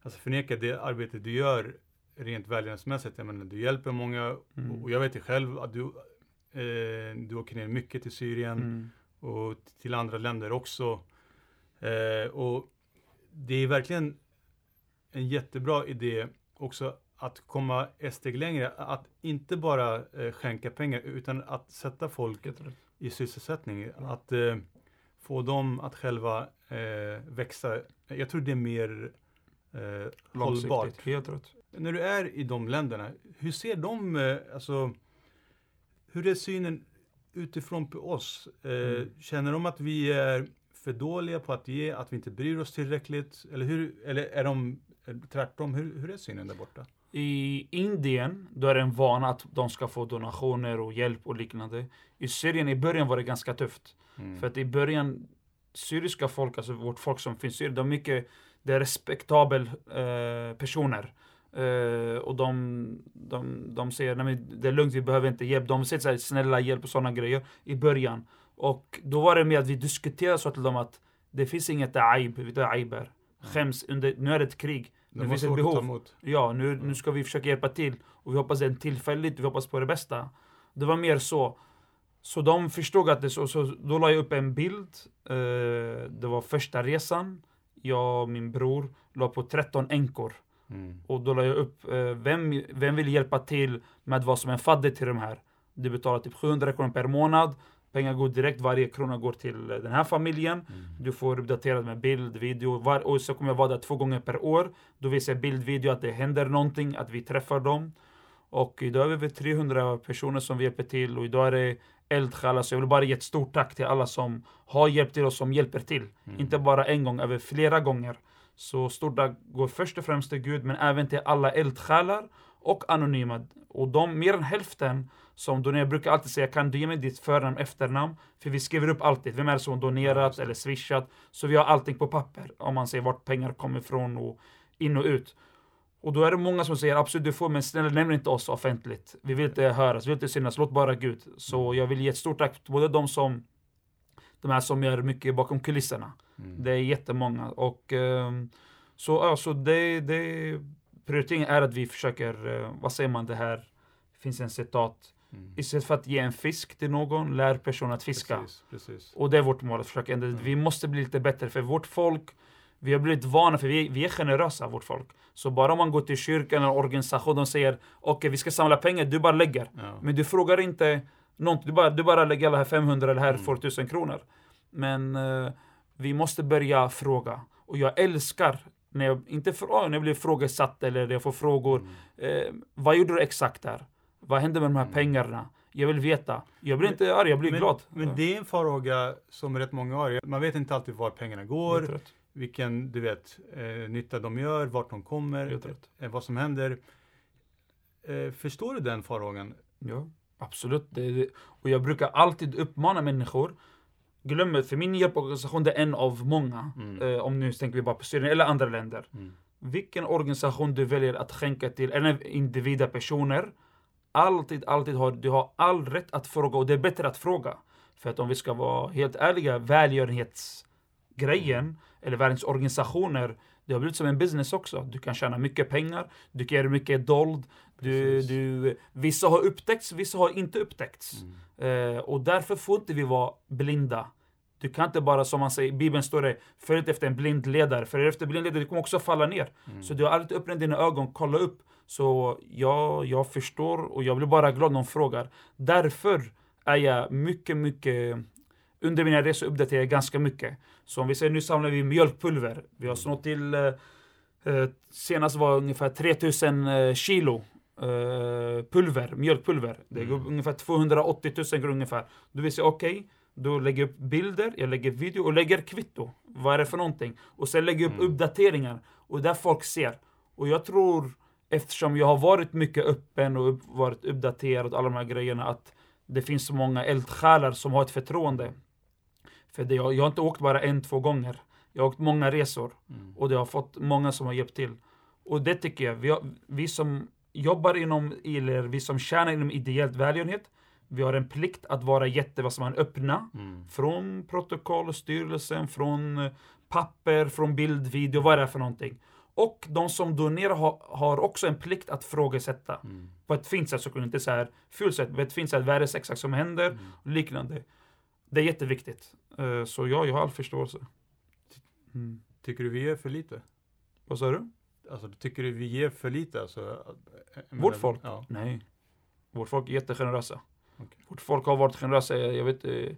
alltså förneka det arbete du gör rent välgörenhetsmässigt. Jag menar, du hjälper många Mm. och jag vet ju själv att du, eh, du åker ner mycket till Syrien Mm. och till andra länder också. Eh, och det är verkligen en jättebra idé också att komma ett steg längre. Att inte bara eh, skänka pengar utan att sätta folk i sysselsättning. Att eh, få dem att själva eh, växa. Jag tror det är mer eh, hållbart. Helt rätt. När du är i de länderna, hur ser de, eh, alltså, hur är synen utifrån på oss? Eh, Mm. Känner de att vi är för dåliga på att ge, att vi inte bryr oss tillräckligt? Eller, hur, eller är de eh, tvärtom? Hur, hur är synen där borta? I Indien, då är det en vana att de ska få donationer och hjälp och liknande. I Syrien, i början var det ganska tufft. Mm. För att i början, syriska folk, alltså vårt folk som finns i Syrien, de är mycket, det är respektabel eh, personer. Eh, och de, de, de säger, nej det är lugnt, vi behöver inte hjälp. De säger såhär, snälla hjälp och sådana grejer i början. Och då var det med att vi diskuterade så till dem att det finns inget aib, vet du vad aib är? Skäms, under, nu är det ett krig. Det Nu finns ett behov. Ja, nu, nu ska vi försöka hjälpa till. Och vi hoppas det är tillfälligt, vi hoppas på det bästa. Det var mer så. Så de förstod att det så, så då la jag upp en bild. Eh, det var första resan. Jag och min bror la på 13 änkor. Mm. Och då la jag upp, eh, vem, vem vill hjälpa till med vad som en fadder till de här? Du betalar typ 700 kronor per månad. Pengar går direkt, varje krona går till eh, den här familjen. Mm. Du får uppdaterat med bild, video. Var, och så kommer jag vara där två gånger per år. Då visar jag bild, video att det händer någonting, att vi träffar dem. Och idag är vi över 300 personer som vi hjälper till och idag är det eldsjälar. Så jag vill bara ge ett stort tack till alla som har hjälpt till och som hjälper till. Mm. Inte bara en gång, över flera gånger. Så stort tack går först och främst till Gud, men även till alla eldsjälar och anonyma. Och de, mer än hälften som donerar, brukar alltid säga, kan du ge mig ditt förnamn, efternamn? För vi skriver upp alltid, vem är det som har donerat eller swishat? Så vi har allting på papper, om man ser vart pengar kommer ifrån och in och ut. Och då är det många som säger absolut du får, men snälla nämn inte oss offentligt. Vi vill inte höras, vi vill inte synas, låt bara Gud. Så jag vill ge ett stort tack till både de som de här som gör mycket bakom kulisserna. Mm. Det är jättemånga. Och ehm, så, ja, så det, det prioriteringen är att vi försöker, eh, vad säger man det här, det finns en citat. Mm. Istället för att ge en fisk till någon, lär personen att fiska. Precis, precis. Och det är vårt mål, att försöka ändra. Mm. Vi måste bli lite bättre, för vårt folk, vi har blivit vana, för vi, vi är generösa, vårt folk. Så bara om man går till kyrkan eller organisation, de säger okej, vi ska samla pengar, du bara lägger. Ja. Men du frågar inte någonting, du bara, du bara lägger alla här 500 eller här Mm. får 1000 kronor. Men eh, vi måste börja fråga. Och jag älskar när jag, inte frå, när jag blir frågesatt eller jag får frågor. Mm. Eh, vad gjorde du exakt där? Vad hände med de här Mm. pengarna? Jag vill veta. Jag blir Men- inte arg, jag blir men, glad. Men det är en farhåga som rätt många har. Man vet inte alltid var pengarna går, vilken du vet, eh, nytta de gör, vart de kommer, eh, vad som händer. Eh, förstår du den farhågan? Ja, absolut. Det, det, och jag brukar alltid uppmana människor. Glöm det, för min hjälporganisation det är en av många. Mm. Eh, om nu tänker vi bara på Syrien eller andra länder. Mm. Vilken organisation du väljer att skänka till, eller individer, personer. Alltid, alltid har du har all rätt att fråga och det är bättre att fråga. För att om vi ska vara helt ärliga, välgörenhetsgrejen, eller välgörenhetsorganisationer, det har blivit som en business också. Du kan tjäna mycket pengar, du kan göra mycket dold. Du, du, vissa har upptäckts, vissa har inte upptäckts. Mm. Eh, och därför får inte vi vara blinda. Du kan inte bara, som man säger, i Bibeln står det, följ efter en blind ledare. För efter blind ledare, du kommer också falla ner. Mm. Så du har alltid öppnat dina ögon, kolla upp. Så ja, jag förstår och jag blir bara glad när de frågar. Därför är jag mycket, mycket... Under mina resor uppdaterar jag ganska mycket. Så om vi säger nu samlar vi mjölkpulver. Vi har snott till... Eh, eh, senast var ungefär 3000 eh, kilo eh, pulver, mjölkpulver. Det går Mm. ungefär 280 000 kronor ungefär. Då vill jag okej, då lägger jag upp bilder, jag lägger video och lägger kvitto. Vad är det för någonting? Och sen lägger jag upp Mm. uppdateringar. Och där folk ser. Och jag tror, eftersom jag har varit mycket öppen och varit uppdaterad och alla de här grejerna, att det finns så många eldsjälar som har ett förtroende. För det, jag, jag har inte åkt bara en, två gånger. Jag har åkt många resor. Mm. Och det har fått många som har hjälpt till. Och det tycker jag, vi, vi som jobbar inom, eller vi som tjänar inom ideellt välgörenhet, vi har en plikt att vara jätte, vad som man öppna. Mm. Från protokoll, styrelsen, från eh, papper, från bild, video, vad är det för någonting. Och de som donerar har, har också en plikt att frågesätta. Mm. På ett fint sätt såklart, inte så här fult sätt, på ett fint sätt, vad är det exakt som händer? Mm. Och liknande. Det är jätteviktigt. Eh, Så ja, jag har all förståelse. Mm. Tycker du vi ger för lite? Vad sa du? Alltså, tycker du vi ger för lite? Alltså, jag Vårt folk? Ja. Nej. Vårt folk är jättegenerösa. Vårt folk har varit generösa, jag jag vet eh,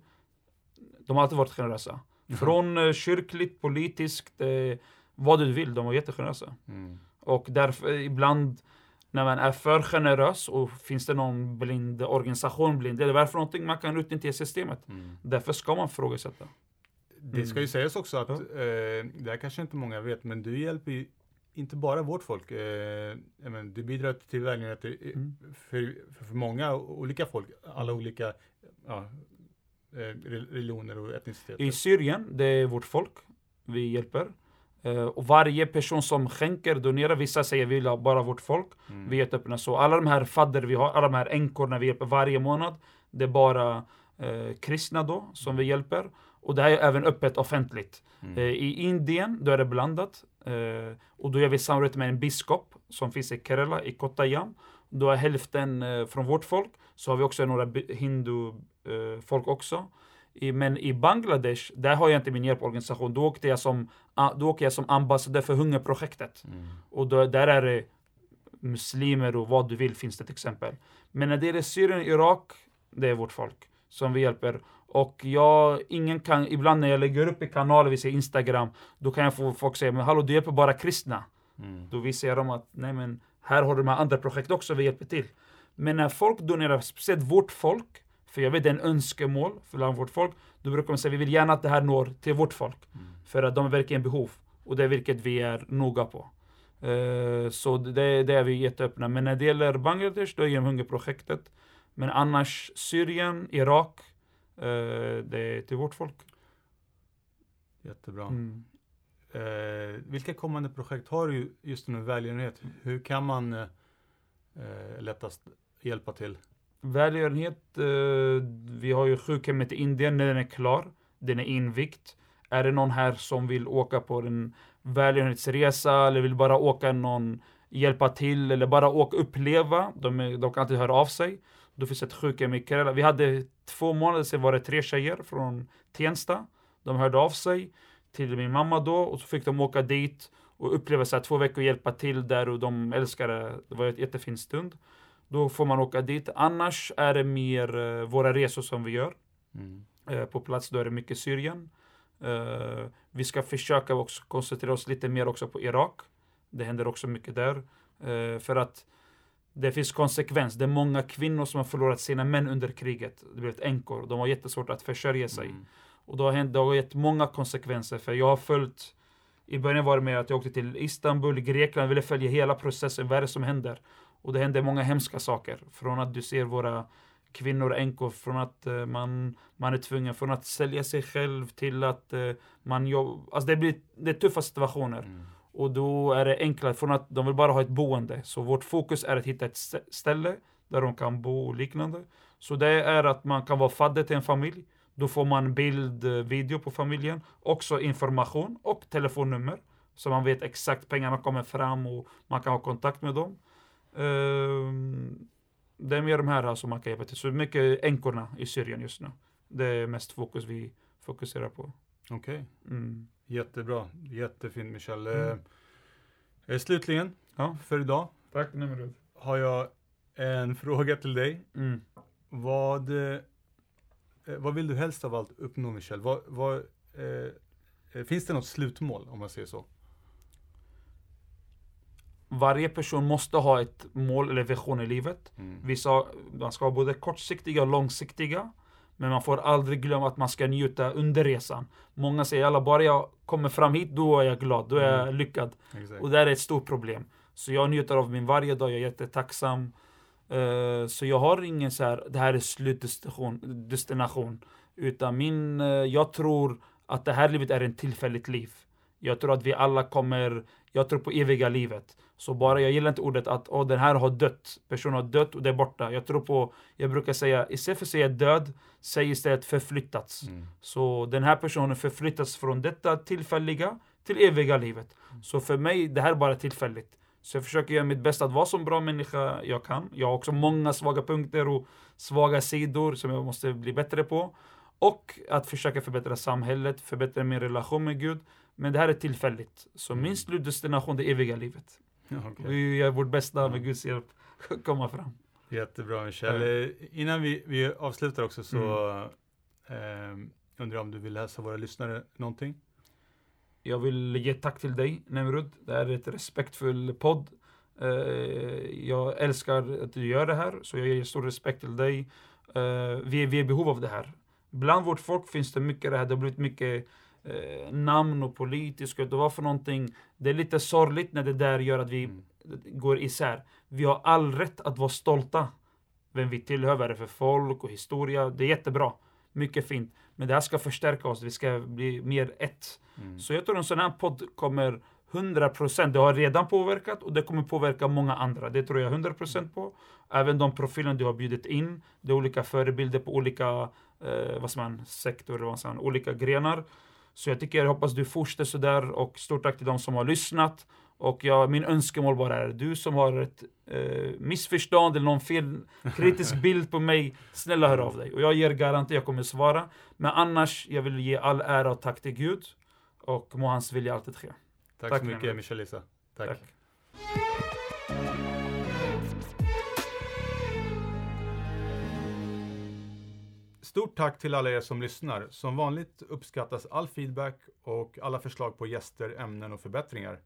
De har alltid varit generösa. Från eh, kyrkligt, politiskt, eh, vad du vill, de var jättegenerösa. Mm. Och därför ibland när man är för generös och finns det någon blind organisation, blind, eller vad är det för någonting man kan utnyttja i systemet. Mm. Därför ska man frågasätta. Det ska ju Mm. sägas också att, Ja. eh, det här kanske inte många vet, men du hjälper ju inte bara vårt folk. Eh, menar, du bidrar till välgörenhet Mm. för, för, många olika folk, alla olika ja, eh, re- religioner och etniciteter. I Syrien, det är vårt folk vi hjälper. Eh, och varje person som skänker, donerar, vissa säger vi vill ha bara vårt folk. Mm. Vi är jätteöppna. Så alla de här fadder vi har, alla de här änkorna vi hjälper varje månad, det är bara eh, kristna då som vi hjälper. Och det här är även öppet offentligt. Mm. Eh, I Indien, då är det blandat. Eh, och då gör vi samarbete med en biskop som finns i Kerala, i Kottayam. Då är hälften eh, från vårt folk. Så har vi också några hindu-folk också. I, men i Bangladesh, där har jag inte min hjälporganisation. Då åkte jag som, då åker jag som ambassadör för hungerprojektet. Mm. Och då, där är det muslimer och vad du vill finns det till exempel. Men när det är Syrien och Irak, det är vårt folk som vi hjälper. Och jag, ingen kan, ibland när jag lägger upp i kanaler, vi ser Instagram, då kan jag få folk säga, men hallå du hjälper bara kristna. Mm. Då visar jag dem att, nej men, här har du de här andra projekt också, vi hjälper till. Men när folk donerar, speciellt vårt folk, för jag vet det är en önskemål för vårt folk, då brukar man säga, vi vill gärna att det här når till vårt folk. Mm. För att de är verkligen behov. Och det är vilket vi är noga på. Eh, så det, det är vi jätteöppna. Men när det gäller Bangladesh, då är det hungerprojektet. Men annars Syrien, Irak, det är till vårt folk. Jättebra. Mm. Eh, vilka kommande projekt har du just nu välgörenhet? Hur kan man eh, eh, lättast hjälpa till? Välgörenhet, eh, vi har ju sjukhemmet i Indien, när den är klar. Den är invigt. Är det någon här som vill åka på en välgörenhetsresa eller vill bara åka någon, hjälpa till eller bara åka uppleva, de, är, de kan alltid höra av sig. Då finns ett sjukhem i Kerala. Vi hade två månader sedan var det tre tjejer från Tensta. De hörde av sig till min mamma då och så fick de åka dit och uppleva så här två veckor och hjälpa till där och de älskade det. Det var en jättefin stund. Då får man åka dit. Annars är det mer eh, våra resor som vi gör. Mm. Eh, på plats då är det mycket Syrien. Eh, vi ska försöka också koncentrera oss lite mer också på Irak. Det händer också mycket där. För att det finns konsekvens. Det är många kvinnor som har förlorat sina män under kriget. Det blivit änkor. De har jättesvårt att försörja sig. Mm. Och det har, hänt, det har gett många konsekvenser. För jag har följt, i början var det med att jag åkte till Istanbul, Grekland, ville följa hela processen, vad är det som händer? Och det händer många hemska saker. Från att du ser våra kvinnor änkor, från att eh, man, man är tvungen, från att sälja sig själv till att eh, man jobbar. Alltså det blir det är tuffa situationer. Mm. Och då är det enklare, från att de vill bara ha ett boende. Så vårt fokus är att hitta ett stä- ställe där de kan bo och liknande. Så det är att man kan vara fadder till en familj. Då får man bild, eh, video på familjen. Också information och telefonnummer. Så man vet exakt pengarna kommer fram och man kan ha kontakt med dem. Det är mer de här som man kan hjälpa till. Så mycket änkorna i Syrien just nu. Det är mest fokus vi fokuserar på. Okej, Mm. Jättebra. Jättefint Michel. Mm. Eh, slutligen, Ja. för idag Tack Nemrud. har jag en fråga till dig. Mm. Vad, eh, vad vill du helst av allt uppnå Michel? Vad, vad, eh, eh, finns det något slutmål om man säger så? Varje person måste ha ett mål eller vision i livet. Mm. Vissa, man ska ha både kortsiktiga och långsiktiga. Men man får aldrig glömma att man ska njuta under resan. Många säger alla bara jag kommer fram hit, då är jag glad, då är jag Mm. lyckad. Exakt. Och det är ett stort problem. Så jag njuter av min varje dag, jag är jättetacksam. Eh, så jag har ingen så här, det här är slutdestination. Destination, utan min, eh, jag tror att det här livet är en tillfälligt liv. Jag tror att vi alla kommer, jag tror på eviga livet. Så bara, jag gillar inte ordet att åh, den här har dött, personen har dött och det är borta. Jag tror på, jag brukar säga, istället för att säga död, säg istället förflyttats. Mm. Så den här personen förflyttas från detta tillfälliga till eviga livet. Så för mig, det här är bara tillfälligt. Så jag försöker göra mitt bästa att vara så bra människa jag kan. Jag har också många svaga punkter och svaga sidor som jag måste bli bättre på. Och att försöka förbättra samhället, förbättra min relation med Gud. Men det här är tillfälligt. Så min slutdestination, det eviga livet. Ja, okej. Vi gör vårt bästa med Guds hjälp komma fram. Jättebra Michel. Eh, innan vi, vi avslutar också så Mm. eh, undrar jag om du vill läsa våra lyssnare någonting? Jag vill ge tack till dig, Nemrud. Det är ett respektfull podd. Eh, jag älskar att du gör det här, så jag ger stor respekt till dig. Eh, vi, är, vi är i behov av det här. Bland vårt folk finns det mycket det här, det har blivit mycket eh, namn och politiskt och vad för någonting. Det är lite sorgligt när det där gör att vi Mm. går isär. Vi har all rätt att vara stolta vem vi tillhör, vad det är för folk och historia. Det är jättebra. Mycket fint. Men det här ska förstärka oss. Vi ska bli mer ett. Mm. Så jag tror en sån här podd kommer 100%, det har redan påverkat och det kommer påverka många andra. Det tror jag 100% på. Även de profilerna du har bjudit in. Det är olika förebilder på olika eh, vad man, sektorer, vad man, olika grenar. Så jag tycker, jag hoppas du fortsätter sådär och stort tack till de som har lyssnat. Och jag, min önskemål bara är, du som har ett eh, missförstånd eller någon fel, kritisk bild på mig, snälla hör av dig. Och jag ger garanti, jag kommer svara. Men annars, jag vill ge all ära och tack till Gud. Och må hans vilja alltid ske. Tack, Tack, så mycket Nemrut. Michelisa. Tack. Tack. Stort tack till alla er som lyssnar. Som vanligt uppskattas all feedback och alla förslag på gäster, ämnen och förbättringar.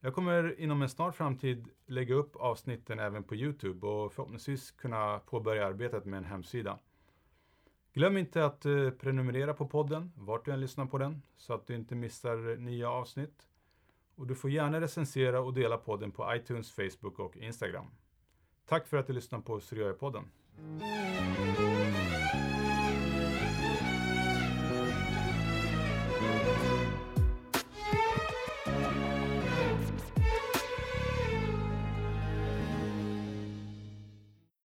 Jag kommer inom en snar framtid lägga upp avsnitten även på Youtube och förhoppningsvis kunna påbörja arbetet med en hemsida. Glöm inte att eh, prenumerera på podden, vart du än lyssnar på den, så att du inte missar nya avsnitt. Och du får gärna recensera och dela podden på iTunes, Facebook och Instagram. Tack för att du lyssnade på Syriöpodden. podden